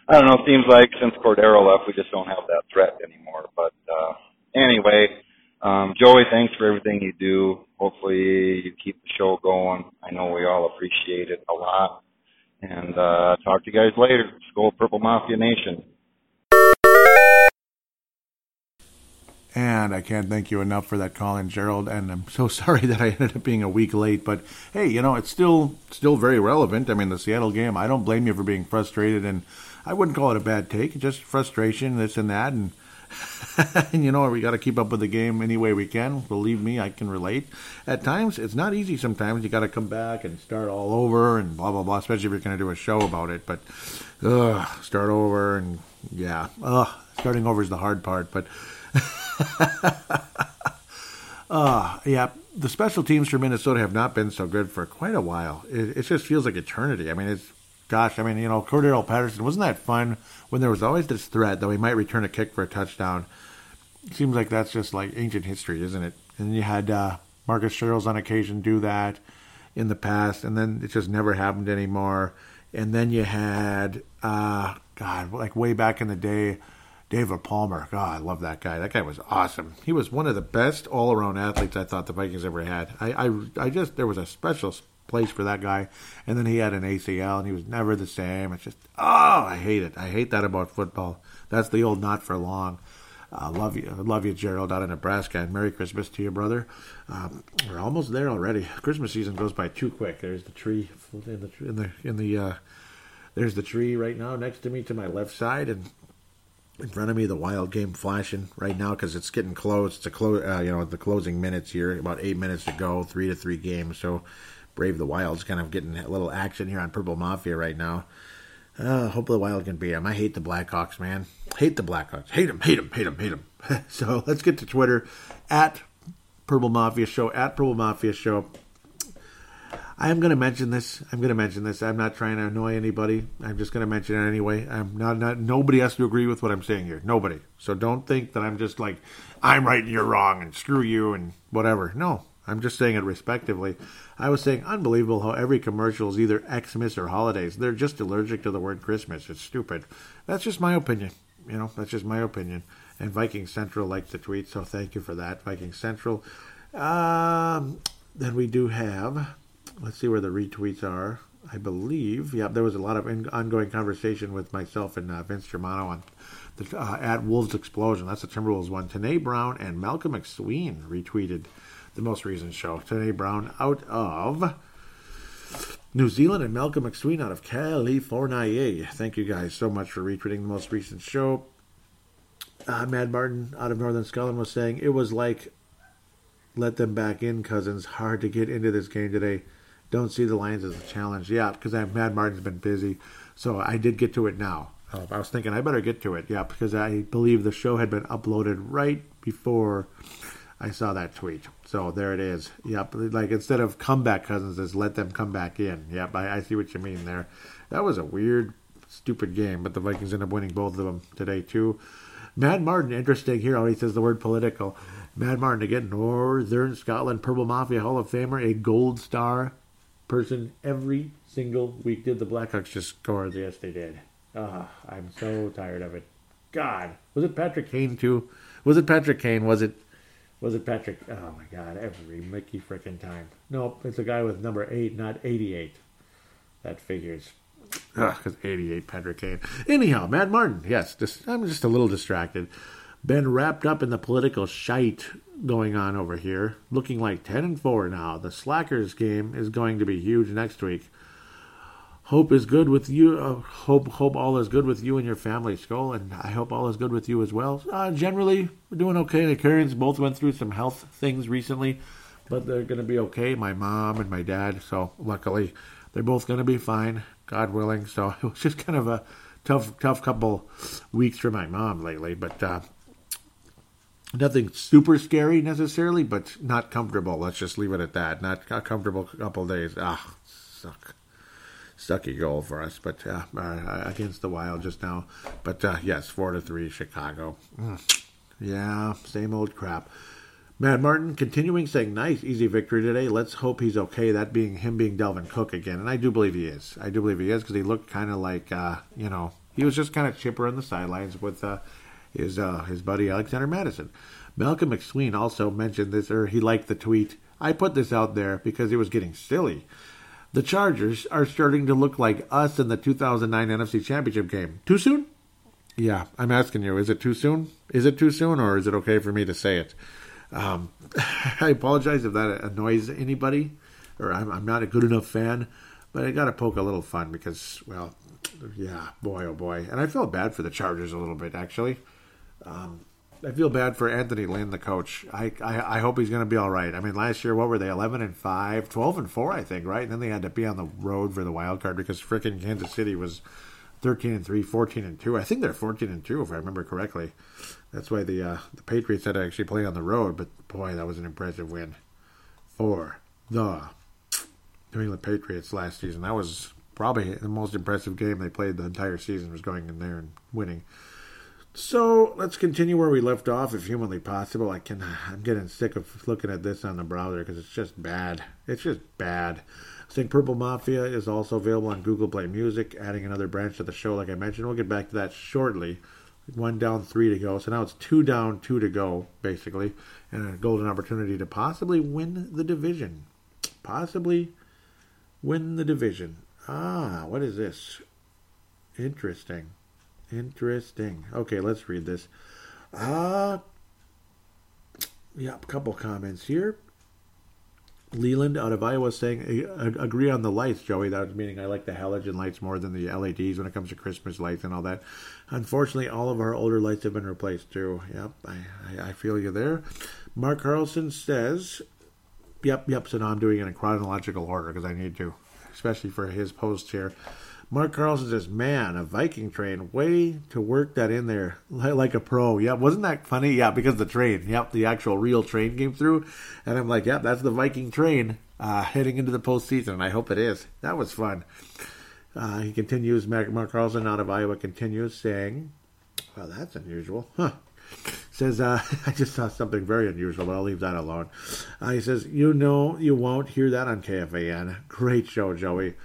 I don't know. It seems like since Cordarrelle left, we just don't have that threat anymore. But uh, anyway um, Joey, thanks for everything you do. Hopefully you keep the show going. I know we all appreciate it a lot. And uh, talk to you guys later. Skull Purple Mafia Nation. And I can't thank you enough for that call in, Gerald. And I'm so sorry that I ended up being a week late. But hey, you know, it's still still very relevant. I mean, the Seattle game, I don't blame you for being frustrated. And I wouldn't call it a bad take, just frustration, this and that. And and you know, we got to keep up with the game any way we can. Believe me, I can relate. At times, it's not easy. Sometimes you got to come back and start all over and blah blah blah. Especially if you're going to do a show about it. But uh, start over and yeah, uh, starting over is the hard part. But uh, yeah, the special teams for Minnesota have not been so good for quite a while. It, it just feels like eternity. I mean, it's gosh, I mean, you know, Cordarrelle Patterson, wasn't that fun when there was always this threat that we might return a kick for a touchdown? Seems like that's just like ancient history, isn't it? And you had uh, Marcus Sherels on occasion do that in the past, and then it just never happened anymore. And then you had, uh, God, like way back in the day, David Palmer. God, I love that guy. That guy was awesome. He was one of the best all around athletes I thought the Vikings ever had. I, I, I just, there was a special place for that guy. And then he had an ACL, and he was never the same. It's just, oh, I hate it. I hate that about football. That's the old not for long. I uh, love you, I love you, Gerald, out of Nebraska, and Merry Christmas to you, brother. Um, we're almost there already. Christmas season goes by too quick. There's the tree in the in the in the uh, there's the tree right now next to me to my left side, and in front of me the wild game flashing right now because it's getting close. A close, uh, you know, the closing minutes here. About eight minutes to go, three to three games. So Brave the Wild's kind of getting a little action here on Purple Mafia right now. Uh, hope the Wild can beat them. I hate the Blackhawks, man. Hate the Blackhawks. Hate them, hate them, hate them, hate them. so let's get to Twitter at Purple Mafia Show, at Purple Mafia Show. I am going to mention this. I'm going to mention this. I'm not trying to annoy anybody. I'm just going to mention it anyway. I'm not, not. Nobody has to agree with what I'm saying here. Nobody. So don't think that I'm just like I'm right and you're wrong and screw you and whatever. No, I'm just saying it respectively. I was saying unbelievable how every commercial is either Xmas or holidays. They're just allergic to the word Christmas. It's stupid. That's just my opinion. You know, that's just my opinion. And Viking Central liked the tweet, so thank you for that, Viking Central. Um, then we do have let's see where the retweets are. I believe, yeah, there was a lot of in- ongoing conversation with myself and uh, Vince Germano on the, uh, at Wolves Explosion. That's the Timberwolves one. Tanae Brown and Malcolm McSween retweeted the most recent show. Tanae Brown out of New Zealand and Malcolm McSween out of California. Thank you guys so much for retweeting the most recent show. Uh, Mad Martin out of Northern Scotland was saying it was like let them back in, cousins. Hard to get into this game today don't see the Lions as a challenge. Yeah, because Mad Martin's been busy, so I did get to it now. Uh, I was thinking I better get to it. Yeah, because I believe the show had been uploaded right before I saw that tweet. So there it is. Yep, like instead of comeback cousins, is let them come back in. Yep, I, I see what you mean there. That was a weird, stupid game, but the Vikings end up winning both of them today too. Mad Martin, interesting here. How he says the word political. Mad Martin again, Northern Scotland Purple Mafia Hall of Famer, a gold star person every single week. Did the Blackhawks just score? Yes, they did. Ah, I'm so tired of it. God, was it Patrick Kane too? Was it Patrick Kane? Was it? Was it Patrick? Oh my God! Every Mickey freaking time. Nope, it's a guy with number eight, not eighty-eight. That figures. Because 88 Patrick Kane. Anyhow, Matt Martin. Yes, just, I'm just a little distracted. Been wrapped up in the political shite going on over here, looking like 10 and 4 now. The Slackers game is going to be huge next week. Hope is good with you. Uh, hope hope all is good with you and your family, Skull, and I hope all is good with you as well. Uh, generally, we're doing okay. The Currens both went through some health things recently, but they're going to be okay. My mom and my dad, so luckily, they're both going to be fine, God willing. So it was just kind of a tough tough couple weeks for my mom lately, but uh, nothing super scary necessarily, but not comfortable. Let's just leave it at that. Not a comfortable couple days. Ah, suck. Sucky goal for us, but uh, uh, against the Wild just now. But uh, yes, four to three, Chicago. Mm. Yeah, same old crap. Matt Martin continuing saying, nice, easy victory today. Let's hope he's okay. That being him being Dalvin Cook again. And I do believe he is. I do believe he is because he looked kind of like, uh, you know, he was just kind of chipper on the sidelines with uh, his uh, his buddy Alexander Mattison. Malcolm McSween also mentioned this, or he liked the tweet. I put this out there because it was getting silly. The Chargers are starting to look like us in the 2009 NFC Championship game. Too soon? Yeah, I'm asking you, is it too soon? Is it too soon, or is it okay for me to say it? Um, I apologize if that annoys anybody, or I'm, I'm not a good enough fan, but I got to poke a little fun because, well, yeah, boy, oh boy. And I felt bad for the Chargers a little bit, actually. Um, I feel bad for Anthony Lynn, the coach. I I, I hope he's going to be all right. I mean, last year, what were they? 11 and 5, 12 and 4, I think, right? And then they had to be on the road for the wild card because freaking Kansas City was 13 and 3, 14 and 2. I think they're 14 and 2, if I remember correctly. That's why the uh, the Patriots had to actually play on the road. But boy, that was an impressive win for the New England Patriots last season. That was probably the most impressive game they played the entire season, was going in there and winning. So let's continue where we left off, if humanly possible. I can. I'm getting sick of looking at this on the browser because it's just bad. It's just bad. I think Purple Mafia is also available on Google Play Music, adding another branch to the show. Like I mentioned, we'll get back to that shortly. One down, three to go. So now it's two down, two to go, basically, and a golden opportunity to possibly win the division. Possibly win the division. Ah, what is this? Interesting. Interesting. Okay, let's read this. Uh, yeah, a couple comments here. Leland out of Iowa saying, agree on the lights, Joey. That was meaning I like the halogen lights more than the LEDs when it comes to Christmas lights and all that. Unfortunately, all of our older lights have been replaced too. Yep, I, I, I feel you there. Mark Carlson says, yep, yep, so now I'm doing it in chronological order because I need to. especially for his post here. Mark Carlson says, "Man, a Viking train, way to work that in there like a pro." Yeah, wasn't that funny? Yeah, because the train, yep, the actual real train came through, and I'm like, "Yep, that's the Viking train uh, heading into the postseason." And I hope it is. That was fun. Uh, he continues. Mark, Carlson out of Iowa continues saying, "Well, that's unusual, huh?" Says, uh, I just saw something very unusual, but I'll leave that alone. Uh, he says, You know, you won't hear that on KFAN. Great show, Joey.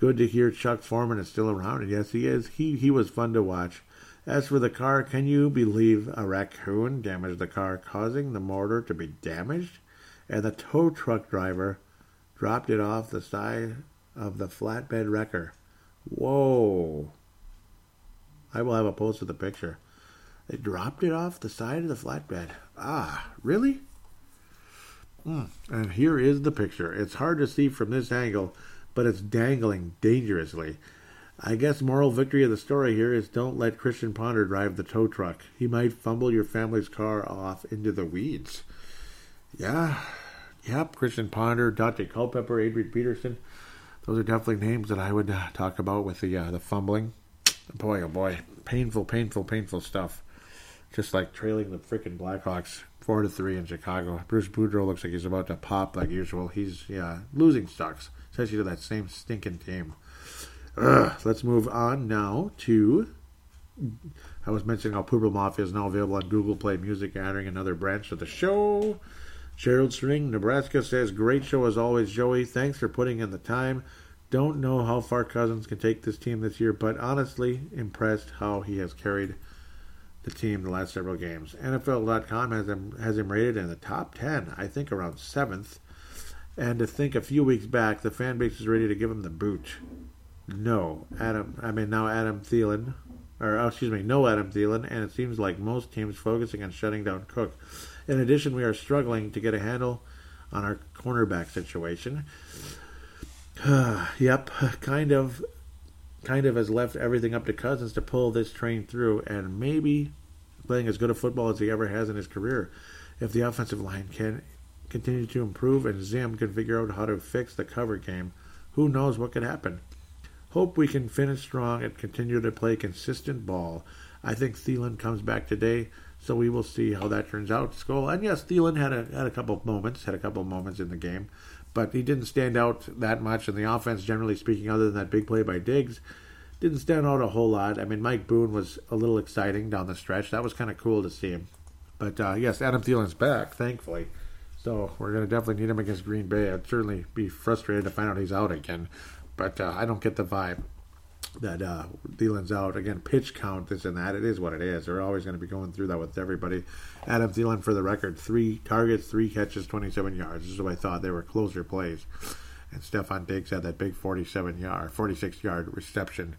Good to hear Chuck Foreman is still around. And yes, he is. He, he was fun to watch. As for the car, can you believe a raccoon damaged the car, causing the motor to be damaged? And the tow truck driver dropped it off the side of the flatbed wrecker. Whoa. I will have a post of the picture. They dropped it off the side of the flatbed. Ah, really? Mm. And here is the picture. It's hard to see from this angle, but it's dangling dangerously. I guess moral victory of the story here is don't let Christian Ponder drive the tow truck. He might fumble your family's car off into the weeds. Yeah, yep, Christian Ponder, Daunte Culpepper, Adrian Peterson. Those are definitely names that I would uh, talk about with the uh, the fumbling. Boy, oh boy, painful, painful, painful stuff. Just like trailing the freaking Blackhawks four to three in Chicago. Bruce Boudreau looks like he's about to pop like usual. He's yeah losing sucks especially to that same stinking team. Ugh. Let's move on now to. I was mentioning how Pooper Mafia is now available on Google Play Music, adding another branch to the show. Gerald String, Nebraska says, Great show as always, Joey. Thanks for putting in the time. Don't know how far Cousins can take this team this year, but honestly, impressed how he has carried the team the last several games. NFL.com has him has him rated in the top ten, I think around seventh. And to think a few weeks back, the fan base was ready to give him the boot. No, Adam. I mean now Adam Thielen, or oh, excuse me, no Adam Thielen, and it seems like most teams focusing on shutting down Cook. In addition, we are struggling to get a handle on our cornerback situation. yep, kind of, kind of has left everything up to Cousins to pull this train through, and maybe playing as good a football as he ever has in his career. If the offensive line can continue to improve and Zim can figure out how to fix the cover game, who knows what could happen. Hope we can finish strong and continue to play consistent ball. I think Thielen comes back today, so we will see how that turns out. Skull and yes, Thielen had a had a couple of moments, had a couple of moments in the game, but he didn't stand out that much in the offense. Generally speaking, other than that big play by Diggs, didn't stand out a whole lot. I mean, Mike Boone was a little exciting down the stretch. That was kind of cool to see him. But uh, yes, Adam Thielen's back, thankfully. So we're going to definitely need him against Green Bay. I'd certainly be frustrated to find out he's out again. But uh, I don't get the vibe that uh, Thielen's out. Again, pitch count, this and that. It is what it is. They're always going to be going through that with everybody. Adam Thielen, for the record, three targets, three catches, 27 yards. This is what I thought. They were closer plays. And Stefon Diggs had that big 47 yard, 46 yard reception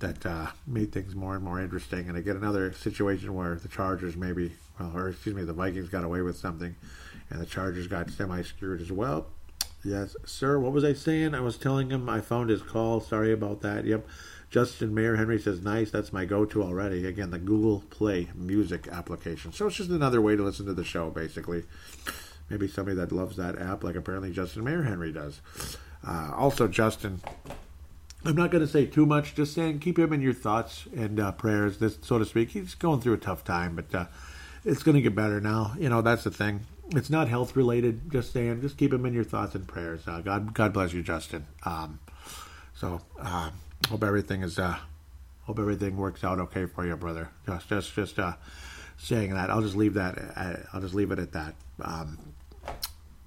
that uh, made things more and more interesting. And I get another situation where the Chargers maybe, well, or excuse me, the Vikings got away with something and the Chargers got semi screwed as well. Yes, sir. What was I saying? I was telling him I found his call. Sorry about that. Yep. Justin Mayer Henry says, nice. That's my go to already. Again, the Google Play music application. So it's just another way to listen to the show, basically. Maybe somebody that loves that app, like apparently Justin Mayer Henry does. Uh, also, Justin, I'm not going to say too much, just saying keep him in your thoughts and uh, prayers, this, so to speak. He's going through a tough time, but uh, it's going to get better now. You know, that's the thing it's not health related. Just saying, just keep him in your thoughts and prayers. Uh, God, God bless you, Justin. Um, so uh, hope everything is, uh, hope everything works out okay for you, brother. Just, just, just uh, saying that. I'll just leave that. Uh, I'll just leave it at that. Um,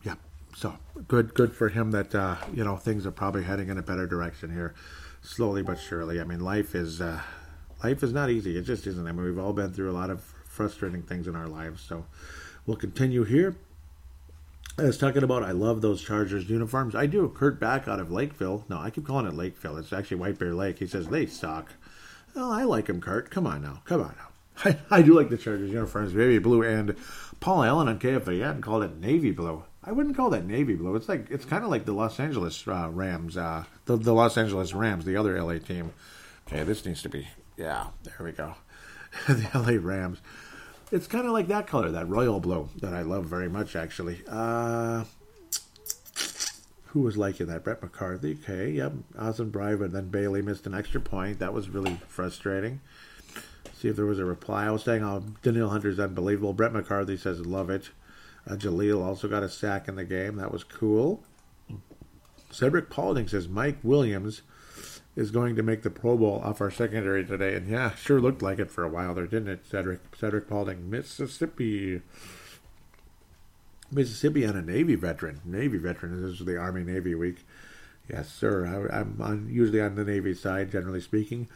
yeah. So good, good for him that uh, you know things are probably heading in a better direction here, slowly but surely. I mean, life is uh, life is not easy. It just isn't. I mean, we've all been through a lot of frustrating things in our lives. So We'll continue here. I was talking about I love those Chargers uniforms. I do. Kurt Back out of Lakeville. No, I keep calling it Lakeville. It's actually White Bear Lake. He says they suck. Well, I like them, Kurt. Come on now. Come on now. I, I do like the Chargers uniforms, baby blue. And Paul Allen on KFAN called it navy blue. I wouldn't call that navy blue. It's like it's kind of like the Los Angeles uh, Rams, uh, the, the Los Angeles Rams, the other LA team. Okay, this needs to be yeah. There we go. the LA Rams. It's kind of like that color, that royal blue that I love very much, actually. Uh, who was liking that? Brett McCarthy. Okay, yep. Austin Brive, and then Bailey missed an extra point. That was really frustrating. See if there was a reply. I was saying, oh, Danielle Hunter's unbelievable. Brett McCarthy says, love it. Uh, Jaleel also got a sack in the game. That was cool. Cedric Paulding says, Mike Williams is going to make the Pro Bowl off our secondary today. And yeah, sure looked like it for a while there, didn't it, Cedric? Cedric Paulding, Mississippi. Mississippi and a Navy veteran. Navy veteran. This is the Army Navy week. Yes, sir. I, am on, usually on the Navy side, generally speaking.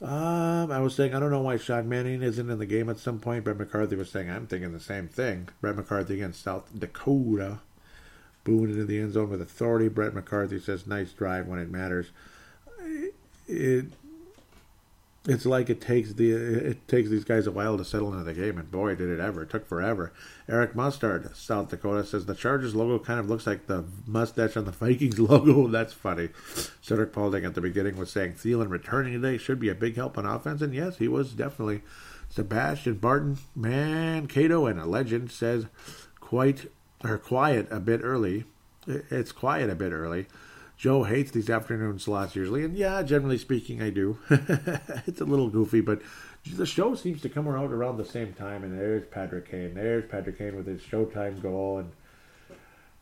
Um, I was saying, I don't know why Sean Mannion isn't in the game at some point. Brett McCarthy was saying, I'm thinking the same thing. Brett McCarthy against South Dakota. Booing into the end zone with authority. Brett McCarthy says, nice drive when it matters. It, it's like it takes the it takes these guys a while to settle into the game, and boy, did it ever! It took forever. Eric Mustard, South Dakota, says the Chargers logo kind of looks like the mustache on the Vikings logo. That's funny. Cedric Paulding at the beginning was saying Thielen returning today should be a big help on offense, and yes, he was definitely. Sebastian Barton, Mankato, and a legend says quite or quiet a bit early. It's quiet a bit early. Joe hates these afternoon slots usually, and yeah, generally speaking, I do. it's a little goofy, but the show seems to come around around the same time. And there's Patrick Kane. There's Patrick Kane with his Showtime goal and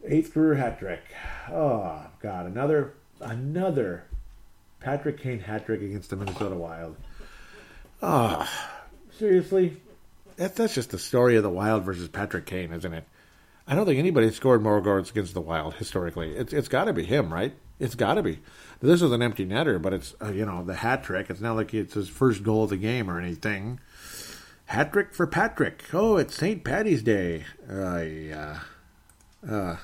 eighth career hat trick. Oh God, another another Patrick Kane hat trick against the Minnesota Wild. Ah, oh, seriously, that's that's just the story of the Wild versus Patrick Kane, isn't it? I don't think anybody scored more goals against the Wild historically. It's it's got to be him, right? It's got to be. This is an empty netter, but it's uh, you know the hat trick. It's not like it's his first goal of the game or anything. Hat trick for Patrick. Oh, it's St. Patty's Day. Uh, yeah. Uh,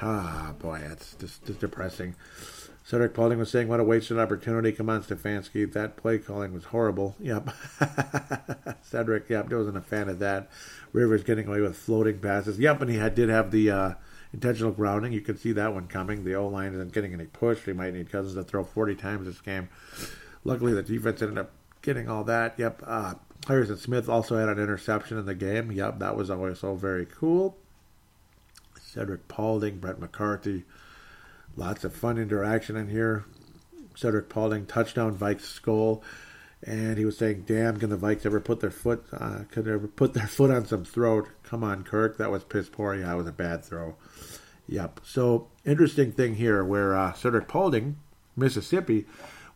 ah, boy, that's just, just depressing. Cedric Paulding was saying, "What a wasted opportunity." Come on, Stefanski. That play calling was horrible. Yep. Cedric, yep, I wasn't a fan of that. Rivers getting away with floating passes. Yep, and he had, did have the uh, intentional grounding. You could see that one coming. The O line isn't getting any push. They might need Cousins to throw 40 times this game. Luckily, the defense ended up getting all that. Yep. Uh, Harrison Smith also had an interception in the game. Yep, that was also very cool. Cedric Paulding, Brett McCarthy. Lots of fun interaction in here. Cedric Paulding, touchdown, Vikes goal. And he was saying, "Damn, can the Vikes ever put their foot? Uh, could ever put their foot on some throat? Come on, Kirk, that was piss poor. Yeah, was a bad throw. Yep. So interesting thing here, where uh, Cedric Paulding, Mississippi,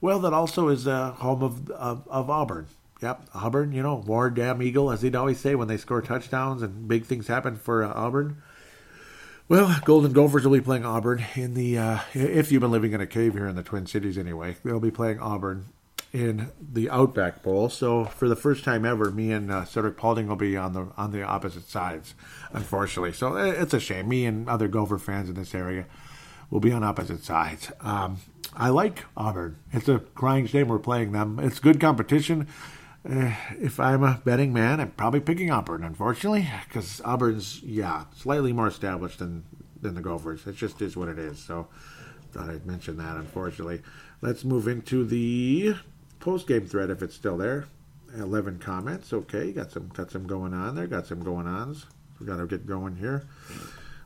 well, that also is uh, home of, of, of Auburn. Yep, Auburn. You know, war damn eagle, as they'd always say when they score touchdowns and big things happen for uh, Auburn. Well, Golden Gophers will be playing Auburn in the. Uh, if you've been living in a cave here in the Twin Cities, anyway, they'll be playing Auburn in the Outback Bowl. So for the first time ever, me and uh, Cedric Paulding will be on the on the opposite sides, unfortunately. So it's a shame. Me and other Gopher fans in this area will be on opposite sides. Um, I like Auburn. It's a crying shame we're playing them. It's good competition. Uh, if I'm a betting man, I'm probably picking Auburn, unfortunately, because Auburn's yeah slightly more established than than the Gophers. It just is what it is. So thought I'd mention that. Unfortunately, let's move into the post game thread if it's still there. Eleven comments. Okay, got some got some going on there. Got some going ons. We got to get going here.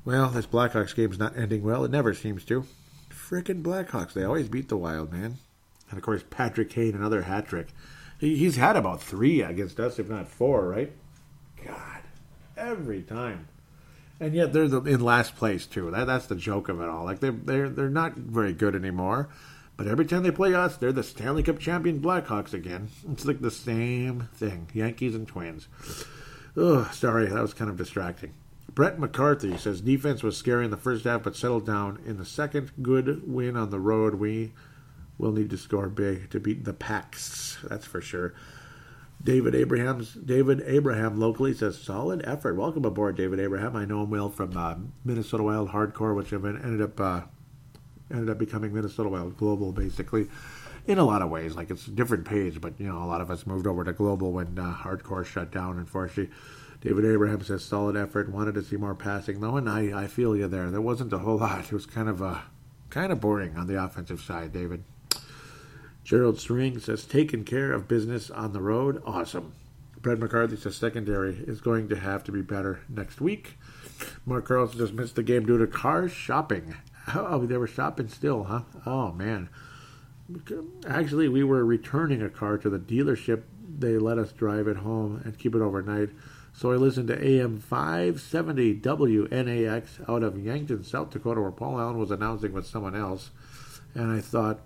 Well, this Blackhawks game's not ending well. It never seems to. Frickin' Blackhawks. They always beat the Wild, man. And of course, Patrick Kane, another hat trick. He, he's had about three against us, if not four, right? God, every time. And yet they're the, in last place too. That that's the joke of it all. Like they're they're they're not very good anymore. But every time they play us, they're the Stanley Cup champion Blackhawks again. It's like the same thing. Yankees and Twins. Ugh, sorry, that was kind of distracting. Brett McCarthy says defense was scary in the first half, but settled down in the second. Good win on the road. We will need to score big to beat the Packs. That's for sure. David Abraham's David Abraham locally says solid effort. Welcome aboard, David Abraham. I know him well from uh, Minnesota Wild Hardcore, which I've ended up uh, ended up becoming Minnesota Wild Global, basically, in a lot of ways. Like it's a different page, but you know, a lot of us moved over to Global when uh, Hardcore shut down. Unfortunately, David Abraham says solid effort. Wanted to see more passing though, and I, I feel you there. There wasn't a whole lot. It was kind of uh, kind of boring on the offensive side, David. Gerald String says taking care of business on the road. Awesome. Brett McCarthy says secondary is going to have to be better next week. Mark Carlson just missed the game due to car shopping. Oh, they were shopping still, huh? Oh, man. Actually, we were returning a car to the dealership. They let us drive it home and keep it overnight. So I listened to AM 570 WNAX out of Yankton, South Dakota, where Paul Allen was announcing with someone else. And I thought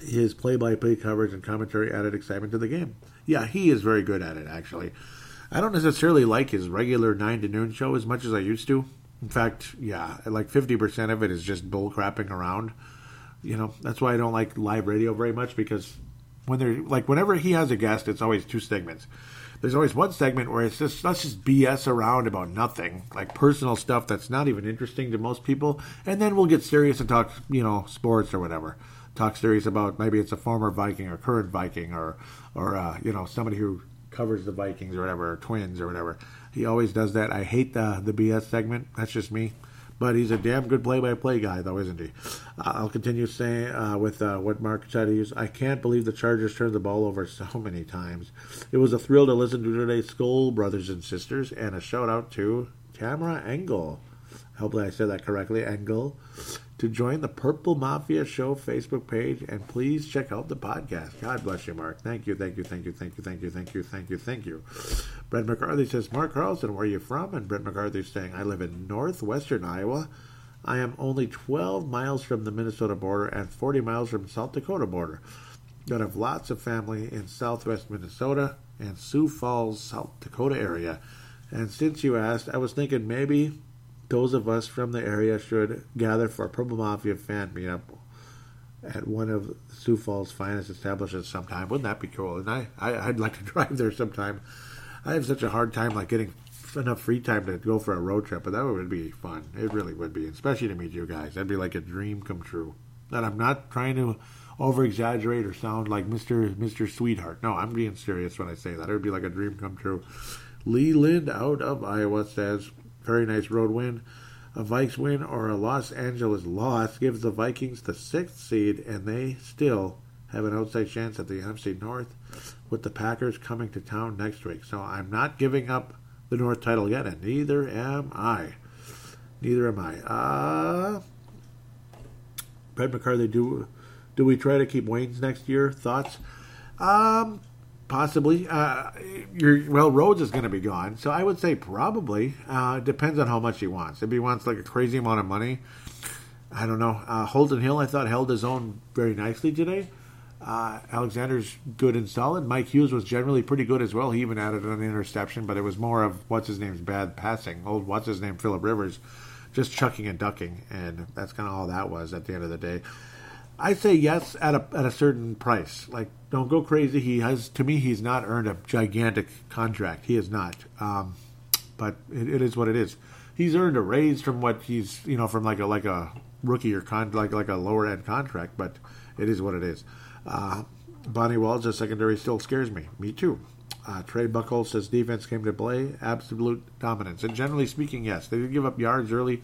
his play by play coverage and commentary added excitement to the game. Yeah, he is very good at it, actually. I don't necessarily like his regular 9 to noon show as much as I used to. In fact, yeah, like 50% of it is just bull crapping around. You know, that's why I don't like live radio very much because when they're like, whenever he has a guest, it's always two segments. There's always one segment where it's just let's just BS around about nothing, like personal stuff that's not even interesting to most people, and then we'll get serious and talk, you know, sports or whatever. Talk serious about maybe it's a former Viking or current Viking or or uh, you know somebody who covers the Vikings or whatever, or Twins or whatever. He always does that. I hate the the BS segment. That's just me. But he's a damn good play-by-play guy, though, isn't he? Uh, I'll continue saying uh, with uh, what Mark said. He I can't believe the Chargers turned the ball over so many times. It was a thrill to listen to today's school, brothers and sisters, and a shout out to Tamara Engel. Hopefully, I said that correctly. Engel to join the Purple Mafia Show Facebook page and please check out the podcast. God bless you, Mark. Thank you, thank you, thank you, thank you, thank you, thank you, thank you, thank you. Brett McCarthy says, Mark Carlson, where are you from? And Brett McCarthy saying, I live in northwestern Iowa. I am only 12 miles from the Minnesota border and 40 miles from South Dakota border. But have lots of family in southwest Minnesota and Sioux Falls, South Dakota area. And since you asked, I was thinking maybe those of us from the area should gather for a Purple Mafia fan meetup at one of Sioux Falls' finest establishments sometime. Wouldn't that be cool? And I, I, would like to drive there sometime. I have such a hard time like getting enough free time to go for a road trip, but that would be fun. It really would be, especially to meet you guys. That'd be like a dream come true. And I'm not trying to over exaggerate or sound like Mr. Mr. Sweetheart. No, I'm being serious when I say that. It would be like a dream come true. Lee Lind out of Iowa says, very nice road win. A Vikes win or a Los Angeles loss gives the Vikings the sixth seed, and they still have an outside chance at the NFC North, with the Packers coming to town next week. So I'm not giving up the North title yet, and neither am I. Neither am I. Uh, Brett McCarthy, do do we try to keep Waynes next year? Thoughts? Um, Possibly. Uh, well, Rhodes is going to be gone, so I would say probably. Uh, depends on how much he wants. If he wants like a crazy amount of money, I don't know. Uh, Holton Hill, I thought held his own very nicely today. Uh, Alexander's good and solid. Mike Hughes was generally pretty good as well. He even added an interception, but it was more of what's his name's bad passing. Old what's his name Philip Rivers, just chucking and ducking, and that's kind of all that was at the end of the day. I say yes at a at a certain price. Like, don't go crazy. He has, to me, he's not earned a gigantic contract. He has not. Um, but it, it is what it is. He's earned a raise from what he's, you know, from like a like a rookie or con like like a lower end contract. But it is what it is. Uh, Bonnie Walls, a secondary, still scares me. Me too. Uh, Trey Buckle says defense came to play, absolute dominance. And generally speaking, yes, they did give up yards early,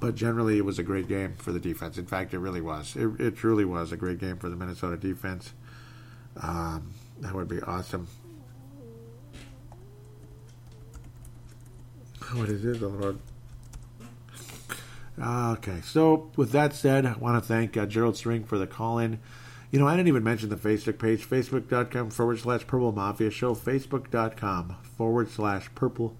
but generally, it was a great game for the defense. In fact, it really was. It, it truly was a great game for the Minnesota defense. Um, that would be awesome. What is it, Lord? Okay, so with that said, I want to thank uh, Gerald String for the call in. You know, I didn't even mention the Facebook page, facebook.com forward slash Purple Mafia Show, facebook.com forward slash Purple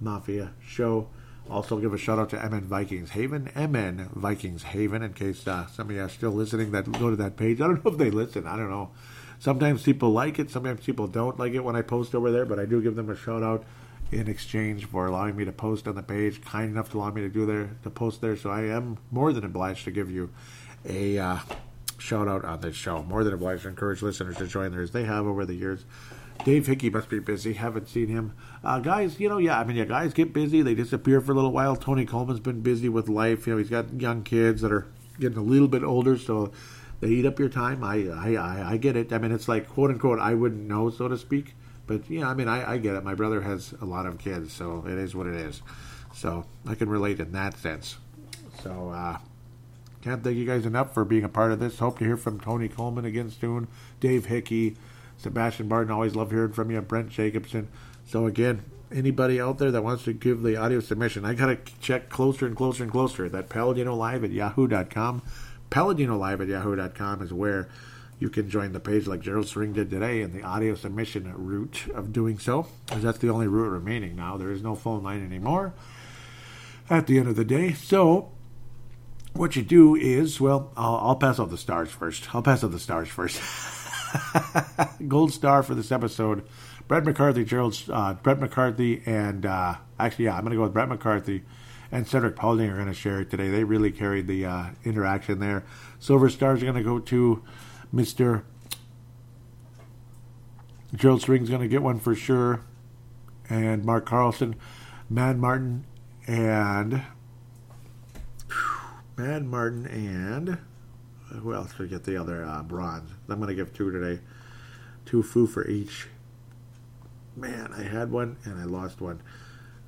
Mafia Show. Also, give a shout out to MN Vikings Haven, MN Vikings Haven, in case uh, some of you are still listening that go to that page. I don't know if they listen. I don't know. Sometimes people like it, sometimes people don't like it when I post over there, but I do give them a shout out in exchange for allowing me to post on the page, kind enough to allow me to do there to post there. So I am more than obliged to give you a uh, shout out on this show. More than obliged to encourage listeners to join there as they have over the years. Dave Hickey must be busy. Haven't seen him. Uh, guys, you know, yeah, I mean, yeah, guys get busy. They disappear for a little while. Tony Coleman's been busy with life. You know, he's got young kids that are getting a little bit older, so they eat up your time. I, I, I, I get it. I mean, it's like quote unquote, I wouldn't know, so to speak. But yeah, I mean, I, I get it. My brother has a lot of kids, so it is what it is. So I can relate in that sense. So uh, can't thank you guys enough for being a part of this. Hope to hear from Tony Coleman again soon. Dave Hickey Sebastian Barton, always love hearing from you. Brent Jacobson. So again, anybody out there that wants to give the audio submission, I gotta check closer and closer and closer. That Paladino Live at yahoo.com. Paladino Live at yahoo.com is where you can join the page like Gerald String did today in the audio submission route of doing so, because that's the only route remaining now. There is no phone line anymore at the end of the day. So, what you do is, well, I'll, I'll pass out the stars first. I'll pass out the stars first. Gold star for this episode. Brett McCarthy, Gerald, uh, Brett McCarthy, and uh, actually, yeah, I'm going to go with Brett McCarthy and Cedric Paulding are going to share it today. They really carried the uh, interaction there. Silver stars are going to go to Mr. Gerald String's going to get one for sure. And Mark Carlson, Mad Martin, and Mad Martin, and who else could get the other uh, bronze? I'm going to give two today. Two foo for each. Man, I had one and I lost one.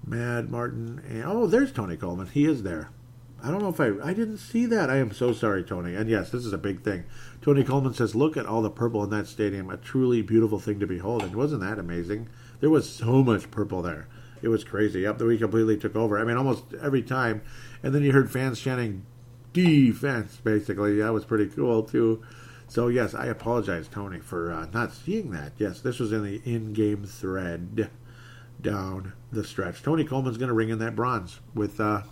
Mad Martin, and oh, there's Tony Coleman. He is there. I don't know if I I didn't see that. I am so sorry, Tony. And yes, this is a big thing. Tony Coleman says, "Look at all the purple in that stadium. A truly beautiful thing to behold." And wasn't that amazing? There was so much purple there. It was crazy. Up the we completely took over. I mean, almost every time. And then you heard fans chanting defense. Basically, that was pretty cool too. So yes, I apologize, Tony, for uh, not seeing that. Yes, this was in the in-game thread down the stretch. Tony Coleman's going to ring in that bronze with, uh,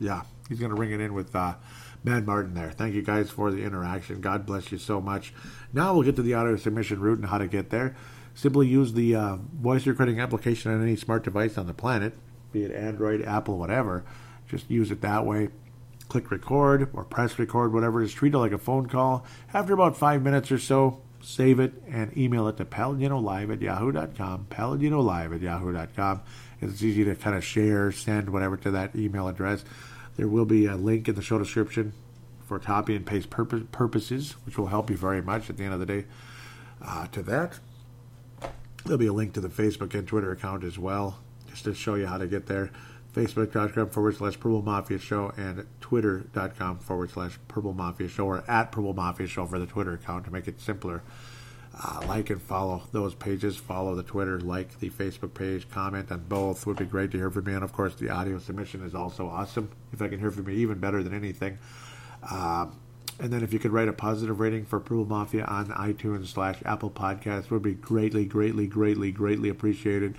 yeah, he's going to ring it in with uh, Mad Martin there. Thank you guys for the interaction. God bless you so much. Now we'll get to the auto submission route and how to get there. Simply use the uh, voice recording application on any smart device on the planet, be it Android, Apple, whatever. Just use it that way. Click record or press record, whatever is. Treat it like a phone call. After about five minutes or so, save it and email it to paladinolive at yahoo.com. Paladinolive at yahoo.com. It's easy to kind of share, send whatever to that email address. There will be a link in the show description for copy and paste purposes, which will help you very much at the end of the day. Uh, to that, there'll be a link to the Facebook and Twitter account as well, just to show you how to get there. Facebook.com forward slash Purple Mafia Show and Twitter.com forward slash Purple Mafia Show or at Purple Mafia Show for the Twitter account to make it simpler. Uh, like and follow those pages. Follow the Twitter, like the Facebook page, comment on both. Would be great to hear from you. And of course, the audio submission is also awesome. If I can hear from you, even better than anything. Uh, and then if you could write a positive rating for Purple Mafia on iTunes slash Apple Podcasts, would be greatly, greatly, greatly, greatly appreciated.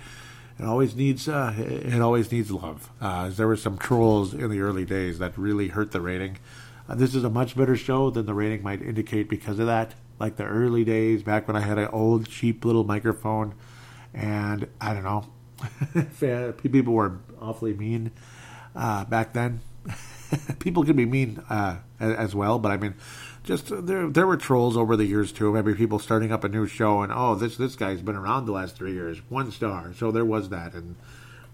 It always needs uh, it always needs love. Uh, there were some trolls in the early days that really hurt the rating. Uh, this is a much better show than the rating might indicate because of that like the early days back when I had an old cheap little microphone, and I don't know, people were awfully mean uh, back then. people can be mean uh, as well, but I mean, just there there were trolls over the years too. Maybe people starting up a new show and oh this this guy's been around the last three years, one star. So there was that, and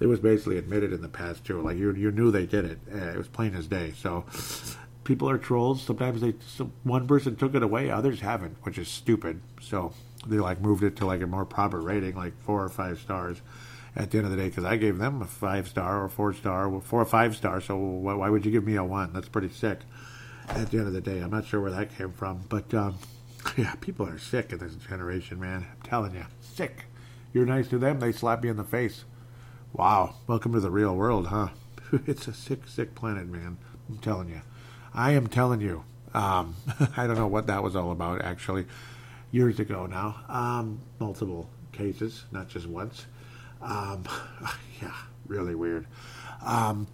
it was basically admitted in the past too. Like you you knew they did it. Uh, it was plain as day. So people are trolls. Sometimes they some, one person took it away, others haven't, which is stupid. So they like moved it to like a more proper rating, like four or five stars. At the end of the day, because I gave them a five star or four star, four or five star. So why would you give me a one? That's pretty sick. At the end of the day, I'm not sure where that came from, but um, yeah, people are sick in this generation, man. I'm telling you, sick. You're nice to them, they slap you in the face. Wow, welcome to the real world, huh? it's a sick, sick planet, man. I'm telling you. I am telling you, um, I don't know what that was all about, actually, years ago now. Um, multiple cases, not just once. Um, yeah, really weird. Um,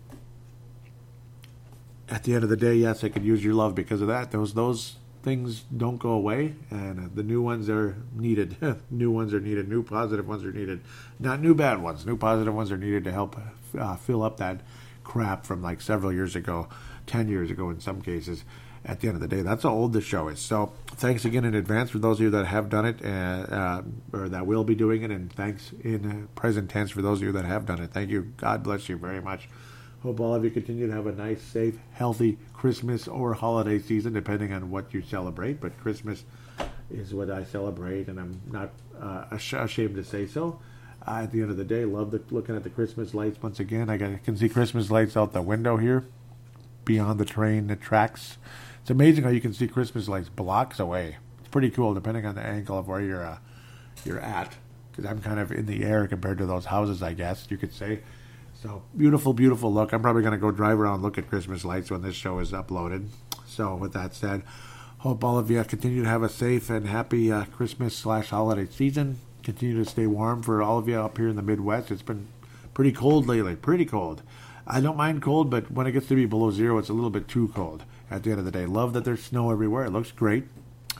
at the end of the day, yes, I could use your love because of that. Those those things don't go away, and the new ones are needed. new ones are needed. New positive ones are needed. Not new bad ones. New positive ones are needed to help uh, fill up that crap from like several years ago 10 years ago in some cases at the end of the day. That's how old the show is. So thanks again in advance for those of you that have done it uh, uh, or that will be doing it. And thanks in present tense for those of you that have done it. Thank you. God bless you very much. Hope all of you continue to have a nice, safe, healthy Christmas or holiday season, depending on what you celebrate. But Christmas is what I celebrate, and I'm not uh, ashamed to say so. Uh, at the end of the day, love the, looking at the Christmas lights once again. I, can see Christmas lights out the window here beyond the train, the tracks. It's amazing how you can see Christmas lights blocks away. It's pretty cool, depending on the angle of where you're uh, you're at. Because I'm kind of in the air compared to those houses, I guess you could say. So beautiful, beautiful look. I'm probably going to go drive around look at Christmas lights when this show is uploaded. So with that said, hope all of you continue to have a safe and happy uh, Christmas slash holiday season. Continue to stay warm for all of you up here in the Midwest. It's been pretty cold lately, pretty cold. I don't mind cold, but when it gets to be below zero, it's a little bit too cold. At the end of the day, love that there's snow everywhere. It looks great.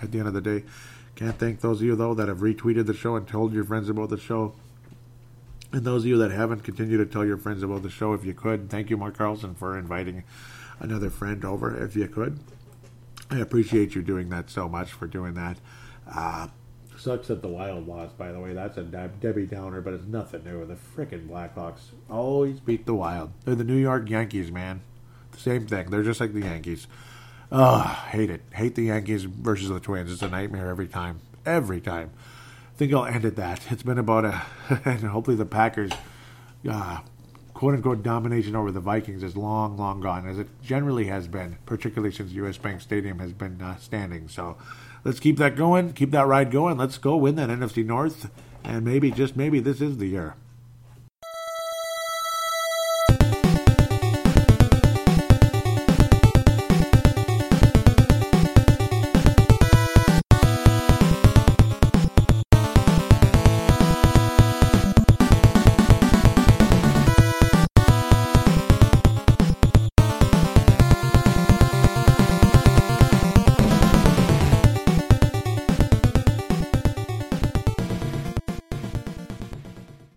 At the end of the day, can't thank those of you though that have retweeted the show and told your friends about the show. And those of you that haven't, continue to tell your friends about the show if you could. Thank you, Mark Carlson, for inviting another friend over if you could. I appreciate you doing that so much for doing that. Uh, sucks that the Wild lost, by the way. That's a Debbie Downer, but it's nothing new. The frickin' Blackhawks always beat the Wild. They're the New York Yankees, man. The same thing. They're just like the Yankees. Ugh, hate it. Hate the Yankees versus the Twins. It's a nightmare every time. Every time. Think I'll end at that. It's been about a, and hopefully the Packers, uh, quote unquote, domination over the Vikings is long, long gone, as it generally has been, particularly since US Bank Stadium has been uh, standing. So let's keep that going, keep that ride going. Let's go win that NFC North, and maybe, just maybe, this is the year.